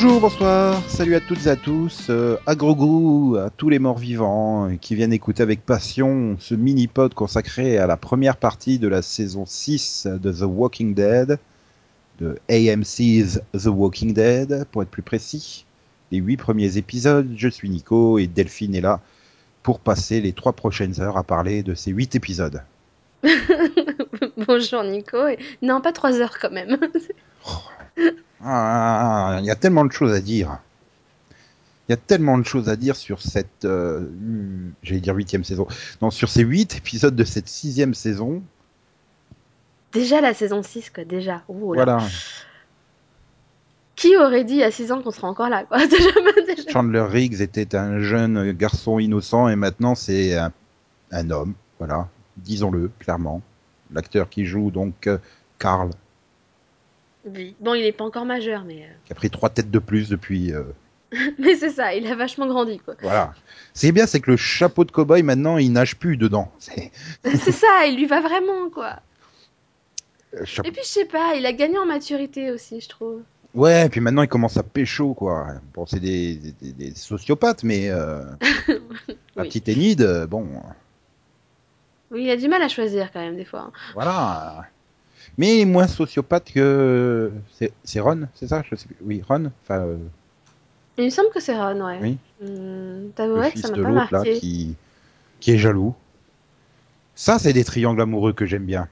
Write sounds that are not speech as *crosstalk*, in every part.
Bonjour, bonsoir, salut à toutes et à tous, euh, à gros goût, à tous les morts vivants euh, qui viennent écouter avec passion ce mini-pod consacré à la première partie de la saison 6 de The Walking Dead, de AMC's The Walking Dead, pour être plus précis. Les huit premiers épisodes, je suis Nico et Delphine est là pour passer les trois prochaines heures à parler de ces huit épisodes. *laughs* Bonjour Nico. Et- Non, pas trois heures quand même. *laughs* Ah, il y a tellement de choses à dire. Il y a tellement de choses à dire sur cette, euh, j'allais dire huitième saison. Non, sur ces huit épisodes de cette sixième saison. déjà la saison 6, quoi, déjà. Ouh là. Voilà. Qui aurait dit à 6 ans qu'on serait encore là, quoi *laughs* Déjà, déjà. Chandler Riggs était un jeune garçon innocent et maintenant c'est un, un homme. Voilà. Disons-le clairement. L'acteur qui joue donc euh, Carl, Bon, il est pas encore majeur, mais... euh, qui a pris trois têtes de plus depuis. euh, *laughs* Mais c'est ça, il a vachement grandi, quoi. voilà. C'est bien, c'est que le chapeau de cow-boy maintenant il nage plus dedans. *laughs* C'est ça, il lui va vraiment, quoi. euh, chapeau- Et puis, je sais pas, il a gagné en maturité aussi, je trouve. Ouais, et puis maintenant il commence à pécho quoi. Bon, c'est des, des, des- des sociopathes, mais la petite Enid, bon, Oui, il a du mal à choisir, quand même, des fois. hein. voilà. Mais moins sociopathe que c'est Ron, c'est ça? Je sais plus. Oui, Ron. Enfin, euh, Il me semble que c'est Ron, ouais. Oui. Le T'avouerais que fils ça m'a de pas l'autre là, marqué. qui qui est jaloux. Ça, c'est des triangles amoureux que j'aime bien.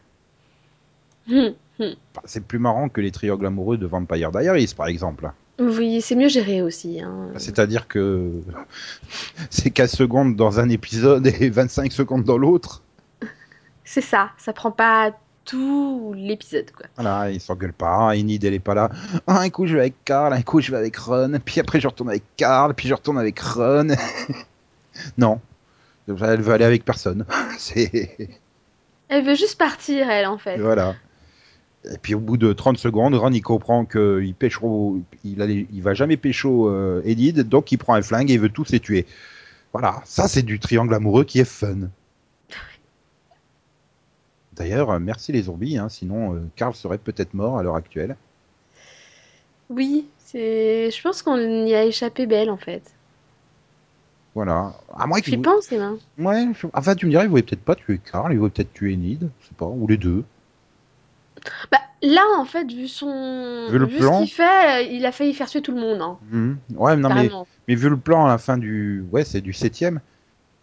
Hmm, hmm. C'est plus marrant que les triangles amoureux de Vampire Diaries, par exemple. Oui, c'est mieux géré aussi. Hein. C'est-à-dire que *laughs* c'est 15 secondes dans un épisode et *laughs* 25 secondes dans l'autre. C'est ça, ça prend pas tout l'épisode, quoi. Voilà, ils s'engueulent pas, Enid elle est pas là. Ah, un coup je vais avec Carl, un coup je vais avec Ron, puis après je retourne avec Carl, puis je retourne avec Ron. *laughs* non, elle veut aller avec personne. *laughs* C'est *laughs* Elle veut juste partir, elle, en fait. voilà. Et puis au bout de 30 secondes, Ron il comprend que il pêcheront, il, allait- il va jamais pécho euh, Enid, donc il prend un flingue et il veut tous les tuer. Voilà, ça c'est du triangle amoureux qui est fun. D'ailleurs, euh, merci les zombies, hein, sinon euh, Carl serait peut-être mort à l'heure actuelle. Oui, c'est. Je pense qu'on y a échappé belle, en fait. Voilà. À moins J'y qu'il pense, Emma. Ouais, je- enfin tu me dirais, il voulait peut-être pas tuer Carl, il voulait peut-être tuer Enid, je sais pas, ou les deux. Bah, là, en fait, vu son. Vu le ce plan. qu'il fait, euh, il a failli faire tuer tout le monde, hein. Mhm. Ouais, non mais, mais vu le plan à la fin du, ouais, c'est du septième,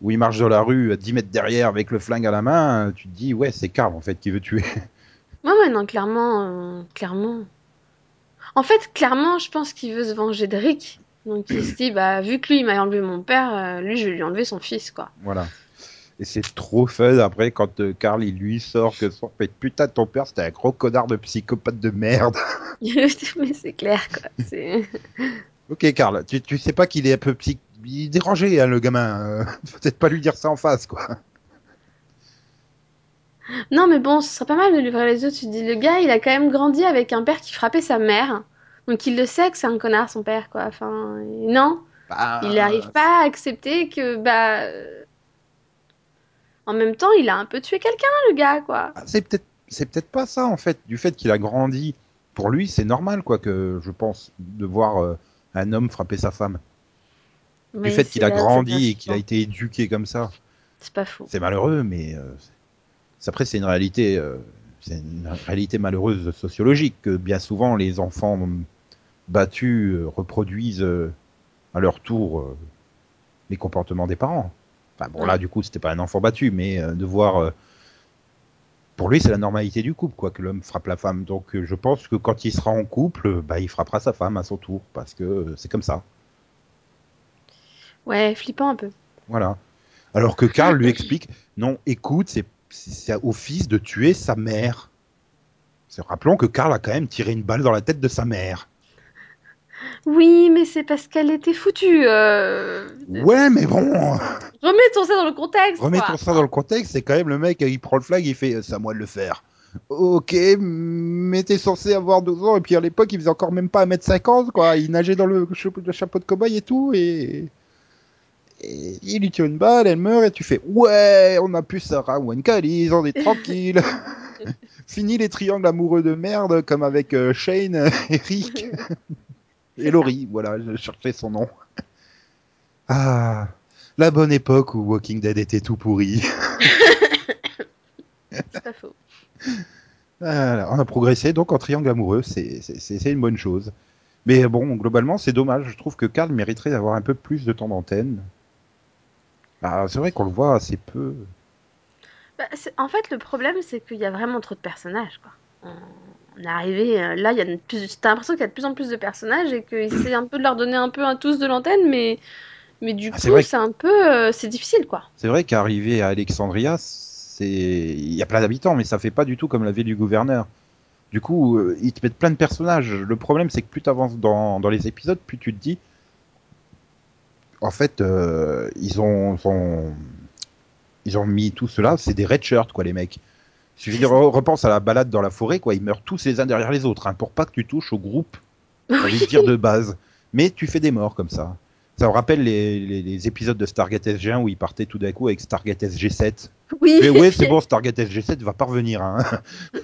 où il marche dans la rue à 10 mètres derrière avec le flingue à la main, tu te dis, ouais, c'est Carl en fait qui veut tuer. Ouais, ouais, non, clairement. euh, Clairement. En fait, clairement, je pense qu'il veut se venger de Rick. Donc, il se dit, bah, vu que lui, il m'a enlevé mon père, euh, lui, je vais lui enlever son fils, quoi. voilà. Et c'est trop fun après quand euh, Carl il lui sort que son fait putain ton père c'était un gros connard de psychopathe de merde. *laughs* *laughs* Mais c'est clair, quoi. Ok Carl, tu, tu sais pas qu'il est un peu psy... il hein, le gamin, euh, *laughs* peut-être pas lui dire ça en face quoi. Non, mais bon, ce serait pas mal de lui ouvrir les yeux. Tu te dis, le gars, il a quand même grandi avec un père qui frappait sa mère. Donc il le sait que c'est un connard, son père, quoi. Enfin, non, Bah, il n'arrive pas à accepter que, bah. euh, En même temps, il a un peu tué quelqu'un, le gars, quoi. Ah, c'est peut-être c'est peut-être pas ça en fait du fait qu'il a grandi pour lui c'est normal quoi que je pense de voir euh, un homme frapper sa femme Du fait qu'il a grandi et qu'il a été éduqué comme ça C'est pas faux. c'est malheureux mais euh, après c'est une réalité euh, c'est une réalité malheureuse sociologique que bien souvent les enfants battus euh, reproduisent à leur tour les comportements des parents enfin bon Ouais. là du coup c'était pas un enfant battu mais de voir pour lui, c'est la normalité du couple, quoi, que l'homme frappe la femme. Donc, je pense que quand il sera en couple, bah, il frappera sa femme à son tour, parce que c'est comme ça. Ouais, flippant un peu. Voilà. Alors que Karl lui explique, non, écoute, c'est c'est au fils de tuer sa mère. Rappelons que Karl a quand même tiré une balle dans la tête de sa mère. Oui, mais c'est parce qu'elle était foutue. Euh... Ouais, mais bon, Remettons ça dans le contexte. quoi. remettons ça dans le contexte, c'est quand même le mec, il prend le flag, il fait, c'est à moi de le faire. Ok, mais t'es censé avoir 12 ans, et puis à l'époque, il faisait encore même pas 1m50, quoi. Il nageait dans le chapeau, le chapeau de cow-boy et tout, et... et il lui tire une balle, elle meurt, et tu fais, ouais, on a pu Sarah Wenkalis, on est tranquille. *laughs* Fini les triangles amoureux de merde, comme avec euh, Shane *laughs* et Rick. *laughs* Et Laurie, voilà, je cherchais son nom. Ah, la bonne époque où Walking Dead était tout pourri. C'est pas faux. On a progressé donc en triangle amoureux, c'est une bonne chose. Mais bon, globalement, c'est dommage. Je trouve que Carl mériterait d'avoir un peu plus de temps d'antenne. Ah, c'est vrai qu'on le voit assez peu. Bah, en fait, le problème, c'est qu'il y a vraiment trop de personnages, quoi. On est arrivé, euh, là, il y a de plus... t'as l'impression qu'il y a de plus en plus de personnages et qu'ils *clears throat* essaient un peu de leur donner un peu un tous de l'antenne, mais, mais du Ah, coup, c'est un peu, euh, c'est difficile, quoi. C'est vrai qu'arriver à Alexandria, c'est il y a plein d'habitants, mais ça fait pas du tout comme la ville du gouverneur. Du coup, euh, ils te mettent plein de personnages. Le problème, c'est que plus t'avances dans, dans les épisodes, plus tu te dis, en fait, euh, ils ont, ils ont mis tout cela, c'est des red shirts, quoi, les mecs. Je veux dire, repense à la balade dans la forêt, quoi. Ils meurent tous les uns derrière les autres, hein, pour pas que tu touches au groupe, de dire de base. Mais tu fais des morts comme ça. Ça me rappelle les, les- les épisodes de Stargate SG1 où ils partaient tout d'un coup avec Stargate SG7. Oui, Mais ouais, c'est bon, Stargate SG7 va pas revenir. Hein. *laughs*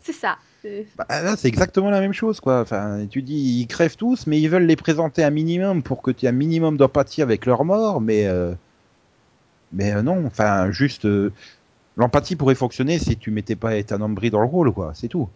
c'est ça. C'est- Bah, là, c'est exactement la même chose, quoi. Enfin, tu dis, ils crèvent tous, mais ils veulent les présenter un minimum pour que tu aies un minimum d'empathie avec leur mort, mais euh, mais euh, non. Enfin, juste euh, l'empathie pourrait fonctionner si tu mettais pas Ethan Embry dans le rôle, quoi. C'est tout.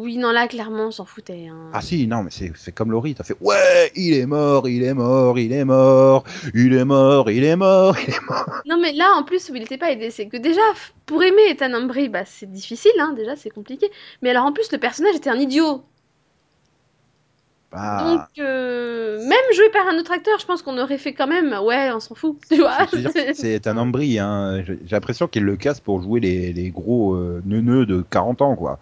Oui, non, là, clairement, on s'en foutait. hein. Ah si, non, mais c'est comme Laurie. T'as fait, ouais, il est mort, il est mort, il est mort, il est mort, il est mort, il est mort. Non, mais là, en plus, où il était pas aidé, c'est que déjà, pour aimer Ethan Embry, bah, c'est difficile, hein, déjà, c'est compliqué. Mais alors, en plus, le personnage était un idiot. Bah, Donc, euh, même joué par un autre acteur, je pense qu'on aurait fait quand même, ouais, on s'en fout, tu vois. C'est un Embry, hein. J'ai j'ai l'impression qu'il le casse pour jouer les, les gros euh, neuneux de 40 ans, quoi.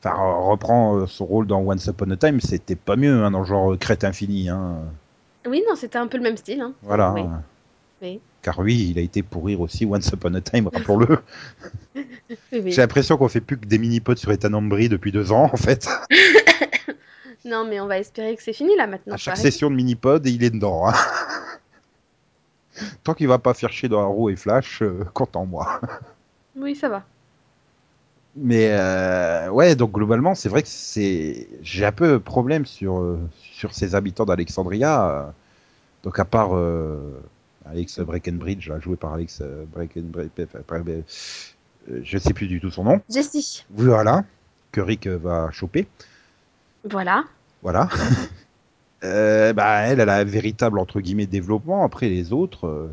Enfin, re- reprend euh, son rôle dans Once Upon a Time, c'était pas mieux, hein, dans le genre euh, crête infini, hein. Oui, non, c'était un peu le même style. Hein. Voilà. Oui, oui. Car oui, il a été pourrir aussi Once Upon a Time, rappelons-le. *laughs* oui. J'ai l'impression qu'on fait plus que des mini-pods sur Ethan Embry depuis deux ans, en fait. *laughs* Non, mais on va espérer que c'est fini là maintenant. à chaque session de mini-pod, il est dedans. hein. *laughs* Tant qu'il va pas faire chier dans Arrow et Flash, euh, content moi. Oui, ça va. Mais euh, ouais, donc globalement, c'est vrai que c'est j'ai un peu problème sur euh, sur ces habitants d'Alexandria. euh. Donc à part euh, Alex Breckenbridge, là, joué par Alex euh, Breckenbridge, euh, je sais plus du tout son nom. Jessie. Voilà, que Rick euh, va choper. Voilà. Voilà. *laughs* Euh, bah elle, elle a un véritable entre guillemets développement. Après les autres, euh,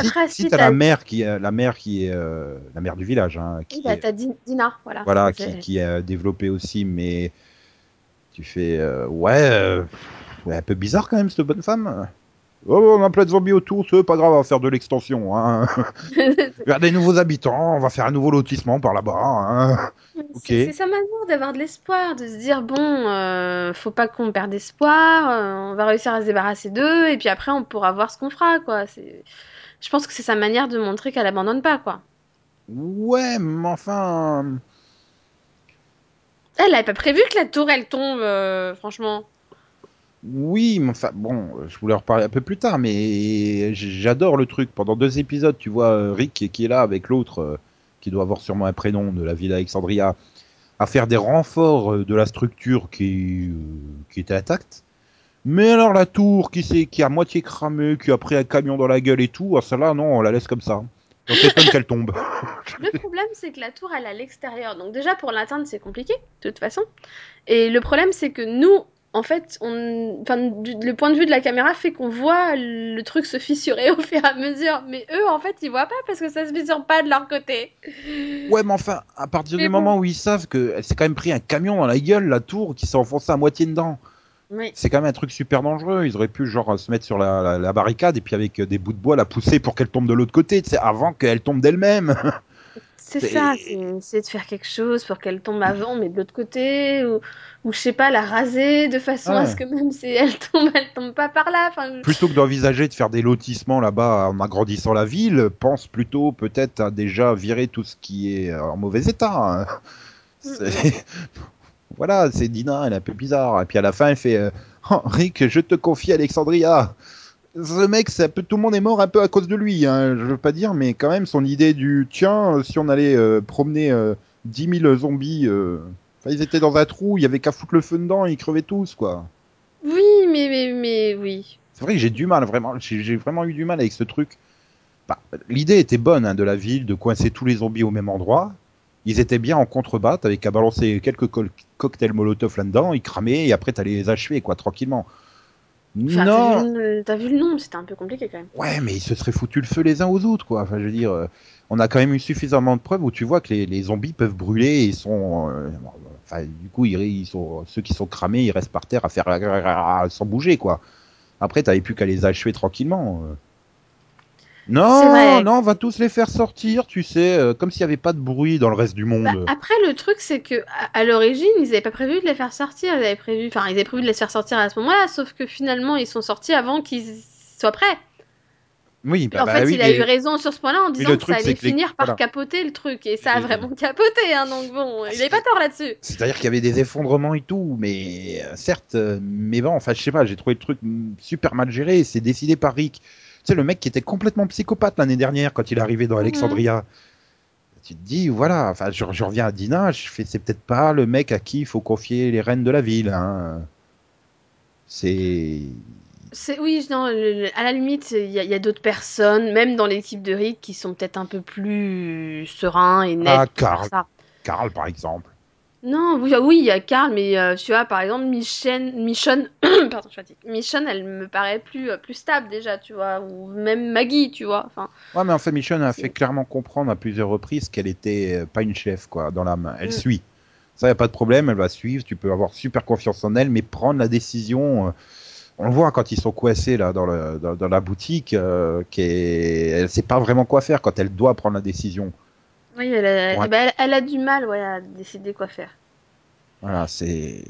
si, Après, si si t'as la mère qui, est- la mère qui est euh, la mère du village, hein, qui Oui, bah, est- t'as Di- Dina, voilà. voilà, qui, qui a développé aussi, mais tu fais euh, ouais, euh, ouais, un peu bizarre quand même cette bonne femme. Oh, on a plein de zombies autour, c'est pas grave, on va faire de l'extension. Hein. Il y a des nouveaux habitants, on va faire un nouveau lotissement par là-bas. Hein. Ok. C'est c'est sa manière d'avoir de l'espoir, de se dire bon, euh, faut pas qu'on perde espoir, euh, on va réussir à se débarrasser d'eux, et puis après on pourra voir ce qu'on fera, quoi. C'est, je pense que c'est sa manière de montrer qu'elle abandonne pas, quoi. Ouais, mais enfin, Elle avait pas prévu que la tour elle tombe, euh, franchement. oui, mais enfin, bon, je voulais en reparler un peu plus tard, mais j'adore le truc. Pendant deux épisodes, tu vois euh, Rick qui est là avec l'autre, euh, qui doit avoir sûrement un prénom de la ville d'Alexandria, à faire des renforts euh, de la structure qui, euh, qui était intacte. Mais alors la tour qui, s'est- qui a moitié cramé, qui a pris un camion dans la gueule et tout, ah, celle-là, non, on la laisse comme ça. On s'étonne qu'elle tombe. *laughs* Le problème, c'est que la tour, elle est à l'extérieur. Donc déjà, pour l'atteindre, c'est compliqué, de toute façon. Et le problème, c'est que nous, en fait, on... enfin, du- le point de vue de la caméra fait qu'on voit le truc se fissurer *laughs* au fur et à mesure. Mais eux, en fait, ils voient pas parce que ça se fissure pas de leur côté. Ouais, mais enfin, à partir Mais du bon. moment où ils savent qu'elle s'est quand même pris un camion dans la gueule, la tour, qui s'est enfoncée à moitié dedans. Oui. C'est quand même un truc super dangereux. Ils auraient pu genre se mettre sur la, la- la barricade et puis avec euh, des bouts de bois la pousser pour qu'elle tombe de l'autre côté, avant qu'elle tombe d'elle-même. *laughs* C'est ça, c'est essayer de faire quelque chose pour qu'elle tombe avant, mais de l'autre côté, ou, ou je sais pas, la raser de façon à ce que même si elle tombe, elle tombe pas par là. Plutôt que d'envisager de faire des lotissements là-bas en agrandissant la ville, pense plutôt peut-être à déjà virer tout ce qui est en mauvais état. hein. *laughs* Voilà, c'est Dina, elle est un peu bizarre. Et puis à la fin, elle fait euh, Oh, Rick, je te confie Alexandria. Ce mec, c'est un peu, tout le monde est mort un peu à cause de lui. Hein, je veux pas dire, mais quand même, son idée du tiens, si on allait euh, promener euh, 10 000 zombies, euh, ils étaient dans un trou, il y avait qu'à foutre le feu dedans, ils crevaient tous, quoi. Oui, mais, mais, mais oui. C'est vrai que j'ai du mal, vraiment. J'ai j'ai vraiment eu du mal avec ce truc. Bah, L'idée était bonne hein, de la ville, de coincer tous les zombies au même endroit. Ils étaient bien en contrebas, t'avais qu'à balancer quelques co- cocktails molotov là-dedans, ils cramaient, et après t'allais les achever, quoi, tranquillement. Enfin, non T'as vu, le- t'as vu le nombre, c'était un peu compliqué quand même. Ouais, mais ils se seraient foutu le feu les uns aux autres, quoi. Enfin, je veux dire, euh, on a quand même eu suffisamment de preuves où tu vois que les, les zombies peuvent brûler et ils sont. euh, enfin, du coup, ils, ils sont, ceux qui sont cramés, ils restent par terre à faire sans bouger, quoi. Après, t'avais plus qu'à les achever tranquillement. Non, non, on va tous les faire sortir, tu sais, euh, comme s'il n'y avait pas de bruit dans le reste du monde. Bah, après, le truc, c'est que à, à l'origine, ils avaient pas prévu de les faire sortir. Ils avaient prévu, enfin, ils avaient prévu de les faire sortir à ce moment-là, sauf que finalement, ils sont sortis avant qu'ils soient prêts. oui, bah, en bah fait, oui, il a mais- eu raison sur ce point-là en disant que truc, ça allait les- finir par voilà. capoter le truc, et ça a vraiment capoté, hein, donc bon, il avait pas tort là-dessus. C'est-à-dire qu'il y avait des effondrements et tout, mais euh, certes, euh, mais bon, enfin, je sais pas, j'ai trouvé le truc super mal géré. C'est décidé par Rick. Tu sais, le mec qui était complètement psychopathe l'année dernière quand il est arrivé dans Mhm. Alexandria. Tu te dis, voilà, enfin, je, je reviens à Dina, je fais, c'est peut-être pas le mec à qui il faut confier les rênes de la ville. Hein. C'est. Oui, non, à la limite, il y a, d'autres personnes, même dans l'équipe de Rick, qui sont peut-être un peu plus sereins et nets Ah, Carl. Carl, par exemple. Non, oui, ah oui, il y a Karl, mais euh, tu vois, par exemple, Michonne, Michonne, *clears throat* pardon, je fatigue. Michonne, elle me paraît plus, euh, plus stable déjà, tu vois, ou même Maggie, tu vois. Enfin, Ouais, mais en fait, Michonne a fait clairement comprendre à plusieurs reprises qu'elle était euh, pas une chef, quoi, dans l'âme. Elle Mm. suit. Ça, y a pas de problème, elle va suivre, tu peux avoir super confiance en elle, mais prendre la décision, euh, on le voit quand ils sont coincés, là, dans, le, dans, dans la boutique, euh, qu'elle elle sait pas vraiment quoi faire quand elle doit prendre la décision. Oui, elle a, Ouais. eh ben, elle, elle a du mal, ouais, à décider quoi faire. Voilà, c'est...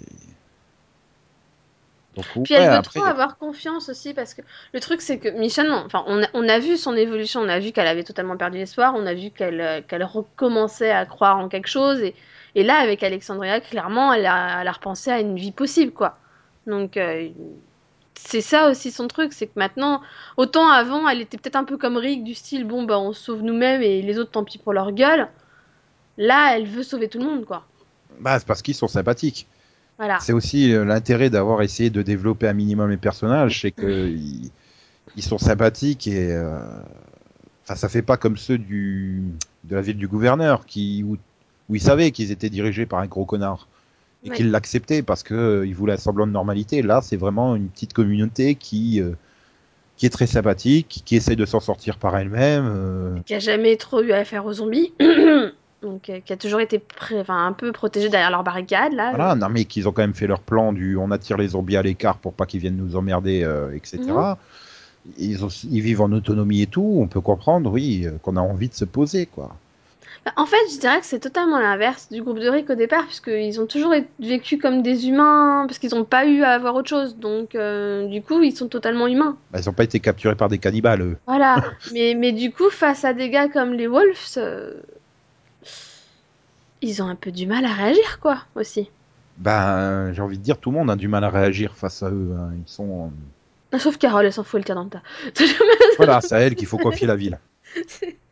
Donc, Puis ouais, elle veut après, trop avoir confiance aussi, parce que le truc, c'est que Michonne, enfin, on a, on a vu son évolution, on a vu qu'elle avait totalement perdu l'espoir, on a vu qu'elle euh, qu'elle recommençait à croire en quelque chose, et, et là, avec Alexandria, clairement, elle a, elle a repensé à une vie possible, quoi. Donc, euh, c'est ça aussi son truc, c'est que maintenant, autant avant, elle était peut-être un peu comme Rick, du style, bon, bah, on se sauve nous-mêmes et les autres, tant pis pour leur gueule. Là, elle veut sauver tout le monde, quoi. bah, c'est parce qu'ils sont sympathiques. Voilà. C'est aussi euh, l'intérêt d'avoir essayé de développer un minimum les personnages, c'est que ils, ils sont sympathiques et euh, enfin ça fait pas comme ceux du de la ville du gouverneur qui où, où ils savaient qu'ils étaient dirigés par un gros connard et Ouais. qu'ils l'acceptaient parce que euh, ils voulaient un semblant de normalité. Là, c'est vraiment une petite communauté qui euh, qui est très sympathique, qui essaye de s'en sortir par elle-même. euh, qui a jamais trop eu affaire aux zombies. *clears throat* Donc, euh, qui a toujours été pré- enfin, un peu protégé derrière leur barricade, là. Voilà, non mais qu'ils ont quand même fait leur plan du on attire les zombies à l'écart pour pas qu'ils viennent nous emmerder, etc. Mhm. Ils, ont- ils vivent en autonomie et tout, on peut comprendre, oui, qu'on a envie de se poser, quoi. Bah, En fait, je dirais que c'est totalement l'inverse du groupe de Rick au départ, puisqu'ils ont toujours vécu comme des humains, parce qu'ils n'ont pas eu à avoir autre chose. Donc, euh, du coup, ils sont totalement humains. Bah, ils ont pas été capturés par des cannibales, eux. Voilà. *laughs* mais, mais du coup, face à des gars comme les Wolves, euh, ils ont un peu du mal à réagir, quoi, aussi. Ben, j'ai envie de dire, tout le monde a du mal à réagir face à eux. hein. Ils sont, Sauf Carole, elle s'en fout, elle tire dans le tas. voilà, c'est à elle qu'il faut confier la ville. *laughs*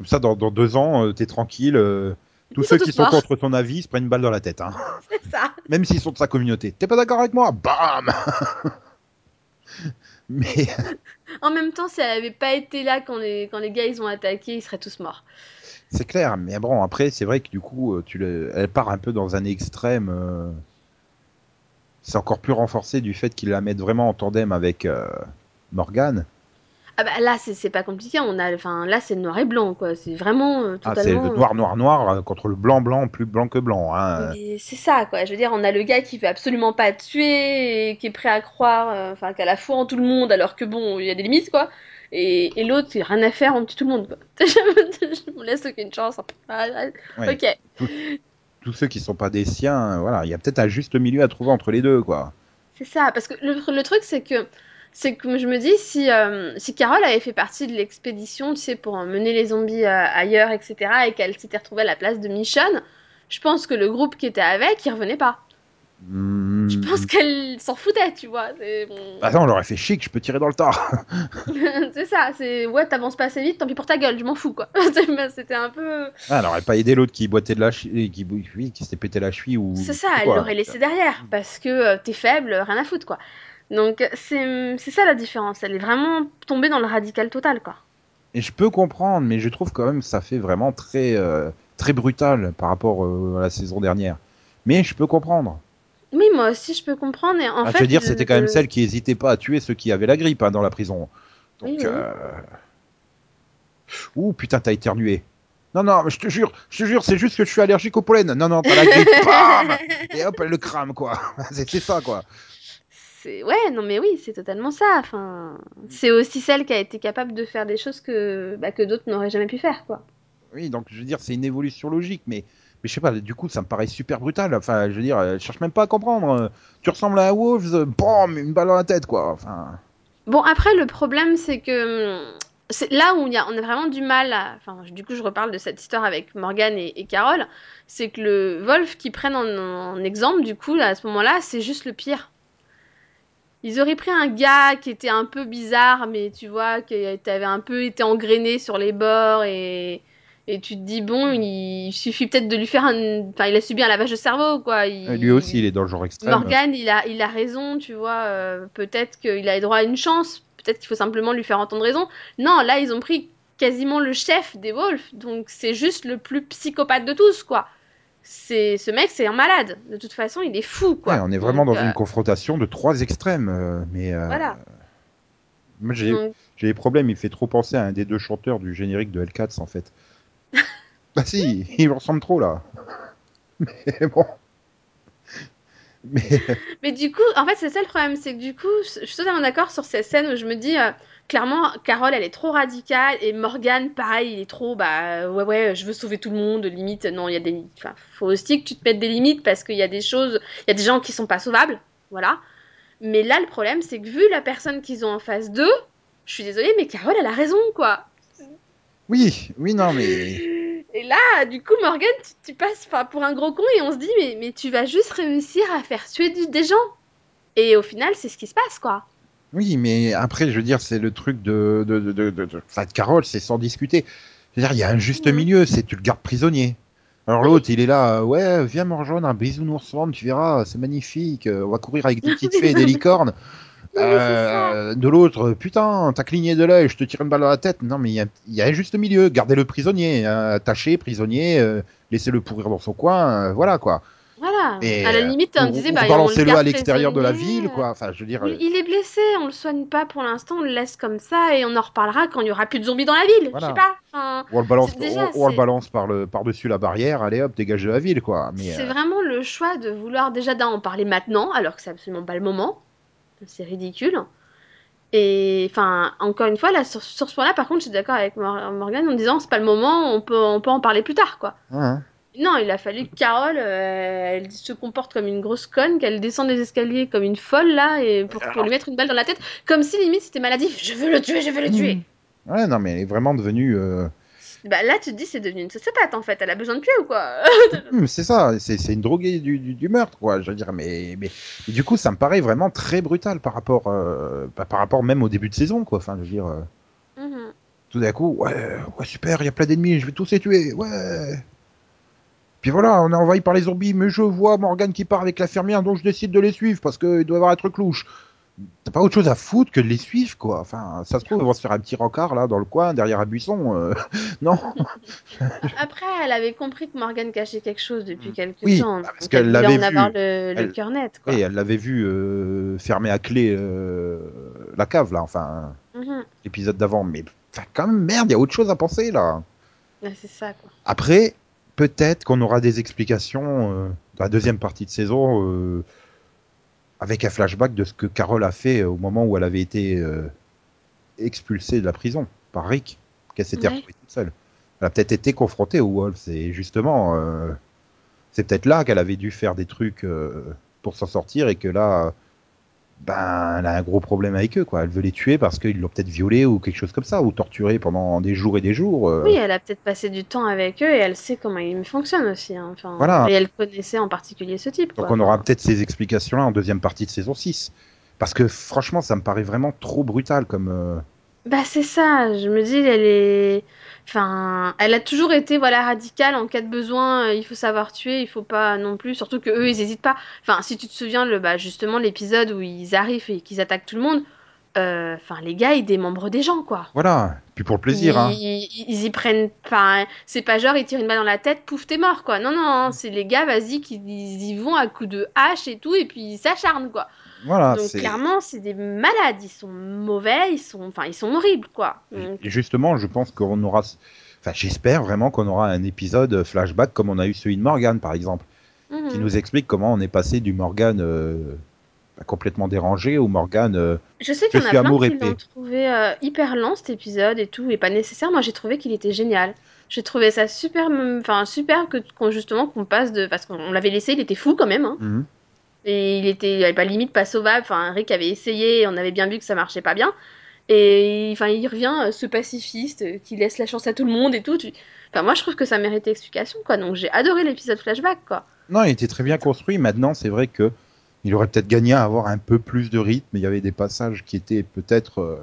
Comme ça, dans, dans deux ans, euh, t'es tranquille. euh, tous Ils ceux sont qui tous sont morts. contre ton avis se prennent une balle dans la tête, hein. *laughs* c'est ça. Même s'ils sont de sa communauté. T'es pas d'accord avec moi? Bam *laughs* Mais En même temps, si elle avait pas été là quand les, quand les gars ils ont attaqué, ils seraient tous morts. C'est clair, mais bon, après, c'est vrai que du coup, euh, tu le... elle part un peu dans un extrême. euh, C'est encore plus renforcé du fait qu'il la mette vraiment en tandem avec euh, Morgan. Ah bah là, c'est c'est pas compliqué. On a, enfin, là, c'est noir et blanc, quoi. C'est vraiment euh, Ah, c'est totalement. le noir, noir, noir euh, contre le blanc, blanc, plus blanc que blanc. Hein. C'est ça, quoi. Je veux dire, on a le gars qui veut absolument pas tuer et qui est prêt à croire, euh, enfin, qu'à la foi en tout le monde, alors que bon, il y a des limites, quoi. Et, et l'autre, a rien à faire, on tue tout le monde, quoi. *laughs* je me laisse aucune chance. Ah, ah, Ouais. Ok, Tous ceux qui sont pas des siens, euh, voilà, il y a peut-être un juste milieu à trouver entre les deux, quoi. c'est ça. Parce que le, le truc, c'est que, c'est que je me dis, si, euh, si Carole avait fait partie de l'expédition, tu sais, pour mener les zombies euh, ailleurs, etc., et qu'elle s'était retrouvée à la place de Michonne, je pense que le groupe qui était avec, il revenait pas. Hmm. Je pense qu'elle s'en foutait, tu vois. C'est bon. Ah non, on leur fait chic, je peux tirer dans le tas. *laughs* c'est ça, c'est ouais, t'avances pas assez vite, tant pis pour ta gueule, je m'en fous quoi. *laughs* Mais C'était un peu. Ah, elle aurait pas aidé l'autre qui boitait de la cheville, qui, oui, qui s'était pété la cheville ou. C'est ça, elle l'aurait laissé derrière parce que euh, t'es faible, rien à foutre quoi. Donc c'est ça la différence. Elle est vraiment tombée dans le radical total, quoi. Et je peux comprendre, mais je trouve quand même que ça fait vraiment très, euh, très brutal par rapport euh, à la saison dernière. Mais je peux comprendre. Oui, moi aussi je peux comprendre. Et en Ah, fait, je veux dire, c'était quand même celle qui hésitait pas à tuer ceux qui avaient la grippe hein, dans la prison. Donc, Oui, oui. euh... ouh putain, t'as éternué. Non, non, je te jure, je te jure, c'est juste que je suis allergique au pollen. Non, non, t'as la grippe, *laughs* bam Et hop, elle le crame, quoi. *laughs* C'est ça, quoi. C'est ouais, non mais oui, c'est totalement ça. Enfin, c'est aussi celle qui a été capable de faire des choses que bah, que d'autres n'auraient jamais pu faire, quoi. Oui, donc je veux dire, c'est une évolution logique, mais, mais je sais pas, du coup, ça me paraît super brutal. Enfin, je veux dire, elle cherche même pas à comprendre. Tu ressembles à un Wolves, bam, une balle dans la tête, quoi. Enfin, Bon, après, le problème, c'est que hum, c'est là où y a, on a vraiment du mal à. Enfin, du coup, je reparle de cette histoire avec Morgane et, et Carole. C'est que le Wolf qu'ils prennent en, en exemple, du coup, là, à ce moment-là, c'est juste le pire. Ils auraient pris un gars qui était un peu bizarre, mais tu vois, qui avait un peu été engrainé sur les bords et. Et tu te dis, bon, il suffit peut-être de lui faire un. Enfin, il a subi un lavage de cerveau, quoi. Il- lui aussi, il est dans le genre extrême. Morgan, il a, il a raison, tu vois. euh, peut-être qu'il a droit à une chance. Peut-être qu'il faut simplement lui faire entendre raison. Non, là, ils ont pris quasiment le chef des Wolves. Donc, c'est juste le plus psychopathe de tous, quoi. C'est ce mec, c'est un malade. De toute façon, il est fou, quoi. Ouais, on est vraiment Donc, dans euh, une confrontation de trois extrêmes. euh, mais euh, Voilà. moi, j'ai donc, des problèmes. Il fait trop penser à un des deux chanteurs du générique de Hellcats, en fait. *laughs* bah si, il me ressemble trop là. *laughs* Mais bon. Mais Mais du coup, en fait, c'est ça le problème, c'est que du coup, je suis totalement d'accord sur ces scènes où je me dis, euh, clairement, Carole, elle est trop radicale, et Morgan, pareil, il est trop, bah, ouais, ouais, je veux sauver tout le monde, limite, non, il y a des, enfin, faut aussi que tu te mettes des limites, parce qu'il y a des choses, il y a des gens qui sont pas sauvables, voilà. Mais là, le problème, c'est que vu la personne qu'ils ont en face d'eux, je suis désolée, mais Carole, elle a raison, quoi. oui, oui, non, mais *laughs* Et là, du coup, Morgan, tu, tu passes pour un gros con et on se dit, mais, mais tu vas juste réussir à faire tuer du- des gens. Et au final, c'est ce qui se passe, quoi. Oui, mais après, je veux dire, c'est le truc de de de de, de, de- enfin, de Carole, c'est sans discuter. Je veux dire, il y a un juste Mhm. milieu, c'est tu le gardes prisonnier. Alors l'autre, il est là, euh, ouais, viens me rejoindre, un bisounours vendre, tu verras, c'est magnifique, euh, on va courir avec des petites *laughs* fées et des licornes. Euh, de l'autre, putain, t'as cligné de l'œil, je te tire une balle dans la tête. Non, mais il y a, il y a un juste milieu. Gardez-le prisonnier, hein, attaché, prisonnier, laissez-le pourrir dans son coin, voilà quoi. Voilà. Mais, à la euh, limite, on disait, bah, balancez-le à l'extérieur de la ville, quoi. Enfin, je veux dire. Il, euh, il est blessé, on le soigne pas pour l'instant, on le laisse comme ça et on en reparlera quand il y aura plus de zombies dans la ville. Voilà. Je sais pas. Enfin, ou on le balance, déjà, on le balance par le par dessus la barrière, allez hop, dégage de la ville, quoi. Mais c'est euh, vraiment le choix de vouloir déjà d'un en parler maintenant, alors que c'est absolument pas le moment. C'est ridicule. Et enfin, encore une fois, là, sur, sur ce point-là, par contre, je suis d'accord avec Mor- Morgane en disant c'est pas le moment, on peut, on peut en parler plus tard, quoi. hein. Non, il a fallu que Carole, euh, elle se comporte comme une grosse conne, qu'elle descende les escaliers comme une folle là, et pour, pour lui mettre une balle dans la tête, comme si limite c'était maladif. Je veux le tuer, je veux le tuer. Ouais, non, mais elle est vraiment devenue. euh, Bah là, tu te dis c'est devenu une sociopathe en fait. Elle a besoin de tuer ou quoi hum, *laughs* c'est ça, c'est c'est une droguée du, du, du meurtre, quoi. Je veux dire, mais, mais et du coup, ça me paraît vraiment très brutal par rapport, euh, bah, par rapport même au début de saison, quoi. Enfin, je veux dire, Mhm. tout d'un coup, ouais, ouais, super, il y a plein d'ennemis, je vais tous les tuer, ouais. Puis voilà, on est envahi par les zombies, mais je vois Morgan qui part avec l'infirmière, donc je décide de les suivre parce qu'il doit y avoir un truc louche. T'as pas autre chose à foutre que de les suivre, quoi. Enfin, ça se trouve, ils vont se faire un petit rencard là dans le coin, derrière un buisson. euh, *laughs* Non? *laughs* Après, elle avait compris que Morgane cachait quelque chose depuis quelques Oui, temps. parce donc qu'elle l'avait avoir vu. le Elle- cœur net. Quoi. Oui, elle l'avait vu euh, fermer à clé euh, la cave là, enfin, Mhm. l'épisode d'avant. Mais enfin, quand même, merde, il y a autre chose à penser là. Ouais, c'est ça quoi. Après, peut-être qu'on aura des explications euh, dans la deuxième partie de saison euh, avec un flashback de ce que Carole a fait au moment où elle avait été euh, expulsée de la prison par Rick, qu'elle s'était Ouais. retrouvée toute seule. Elle a peut-être été confrontée aux Wolves et justement, euh, c'est peut-être là qu'elle avait dû faire des trucs euh, pour s'en sortir et que là, ben, elle a un gros problème avec eux, quoi. Elle veut les tuer parce qu'ils l'ont peut-être violée ou quelque chose comme ça, ou torturée pendant des jours et des jours. euh. Oui, elle a peut-être passé du temps avec eux et elle sait comment ils fonctionnent aussi. hein. Enfin, Voilà. Et elle connaissait en particulier ce type. Donc quoi. on aura peut-être ces explications-là en deuxième partie de saison 6. Parce que franchement, ça me paraît vraiment trop brutal comme, euh, Bah c'est ça, je me dis elle est enfin, elle a toujours été voilà radicale en cas de besoin, euh, il faut savoir tuer, il faut pas non plus surtout que eux ils hésitent pas. Enfin, si tu te souviens le bah justement l'épisode où ils arrivent et qu'ils attaquent tout le monde, euh, enfin les gars ils démembrent des gens quoi. Voilà, puis pour le Ils, plaisir, hein. ils- ils y prennent enfin c'est pas genre ils tirent une balle dans la tête, pouf t'es mort quoi. Non non, non, c'est les gars vas-y qui ils y vont à coups de hache et tout et puis ils s'acharnent quoi. Voilà, Donc clairement c'est des malades, ils sont mauvais, ils sont enfin ils sont horribles quoi. Donc, Et justement, je pense qu'on aura. Enfin, j'espère vraiment qu'on aura un épisode flashback comme on a eu celui de Morgan, par exemple, qui mhm. nous explique comment on est passé du Morgan euh, complètement dérangé au Morgan. euh, Je sais qu'il y en a plein qui l'ont trouvé euh, hyper lent cet épisode et tout, et pas nécessaire. Moi, j'ai trouvé qu'il était génial. J'ai trouvé ça super, enfin super que justement qu'on passe de, parce qu'on l'avait laissé, il était fou quand même, hein. mhm. Et il était, il avait pas limite pas sauvable. Enfin, Rick avait essayé, on avait bien vu que ça marchait pas bien. Et enfin, il revient euh, ce pacifiste euh, qui laisse la chance à tout le monde et tout. Enfin, moi, je trouve que ça méritait explication, quoi. Donc, j'ai adoré l'épisode flashback, quoi. Non, il était très bien construit. Maintenant, c'est vrai que il aurait peut-être gagné à avoir un peu plus de rythme. Il y avait des passages qui étaient peut-être euh,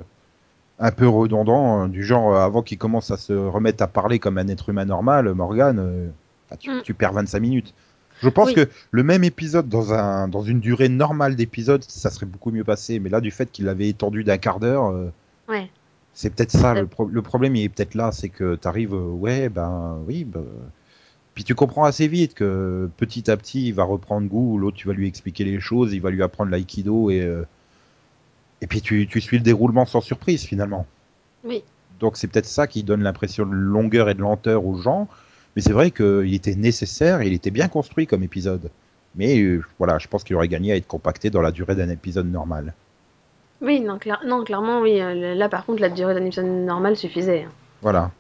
un peu redondants, euh, du genre euh, avant qu'il commence à se remettre à parler comme un être humain normal, Morgan, bah, tu, Mm. tu perds 25 minutes. Je pense Oui. que le même épisode dans un dans une durée normale d'épisode, ça serait beaucoup mieux passé. Mais là, du fait qu'il l'avait étendu d'un quart d'heure, euh, Ouais. c'est peut-être ça le, pro- le problème. Il est peut-être là, c'est que t'arrives, euh, ouais, ben oui, ben, puis tu comprends assez vite que petit à petit, il va reprendre goût. L'autre, tu vas lui expliquer les choses, il va lui apprendre l'aïkido et euh, et puis tu, tu suis le déroulement sans surprise finalement. Oui. Donc c'est peut-être ça qui donne l'impression de longueur et de lenteur aux gens. Mais c'est vrai qu'il était nécessaire, et il était bien construit comme épisode. Mais euh, voilà, je pense qu'il aurait gagné à être compacté dans la durée d'un épisode normal. Oui, non, non, clairement, oui. euh, Là, par contre, la durée d'un épisode normal suffisait. hein. Voilà.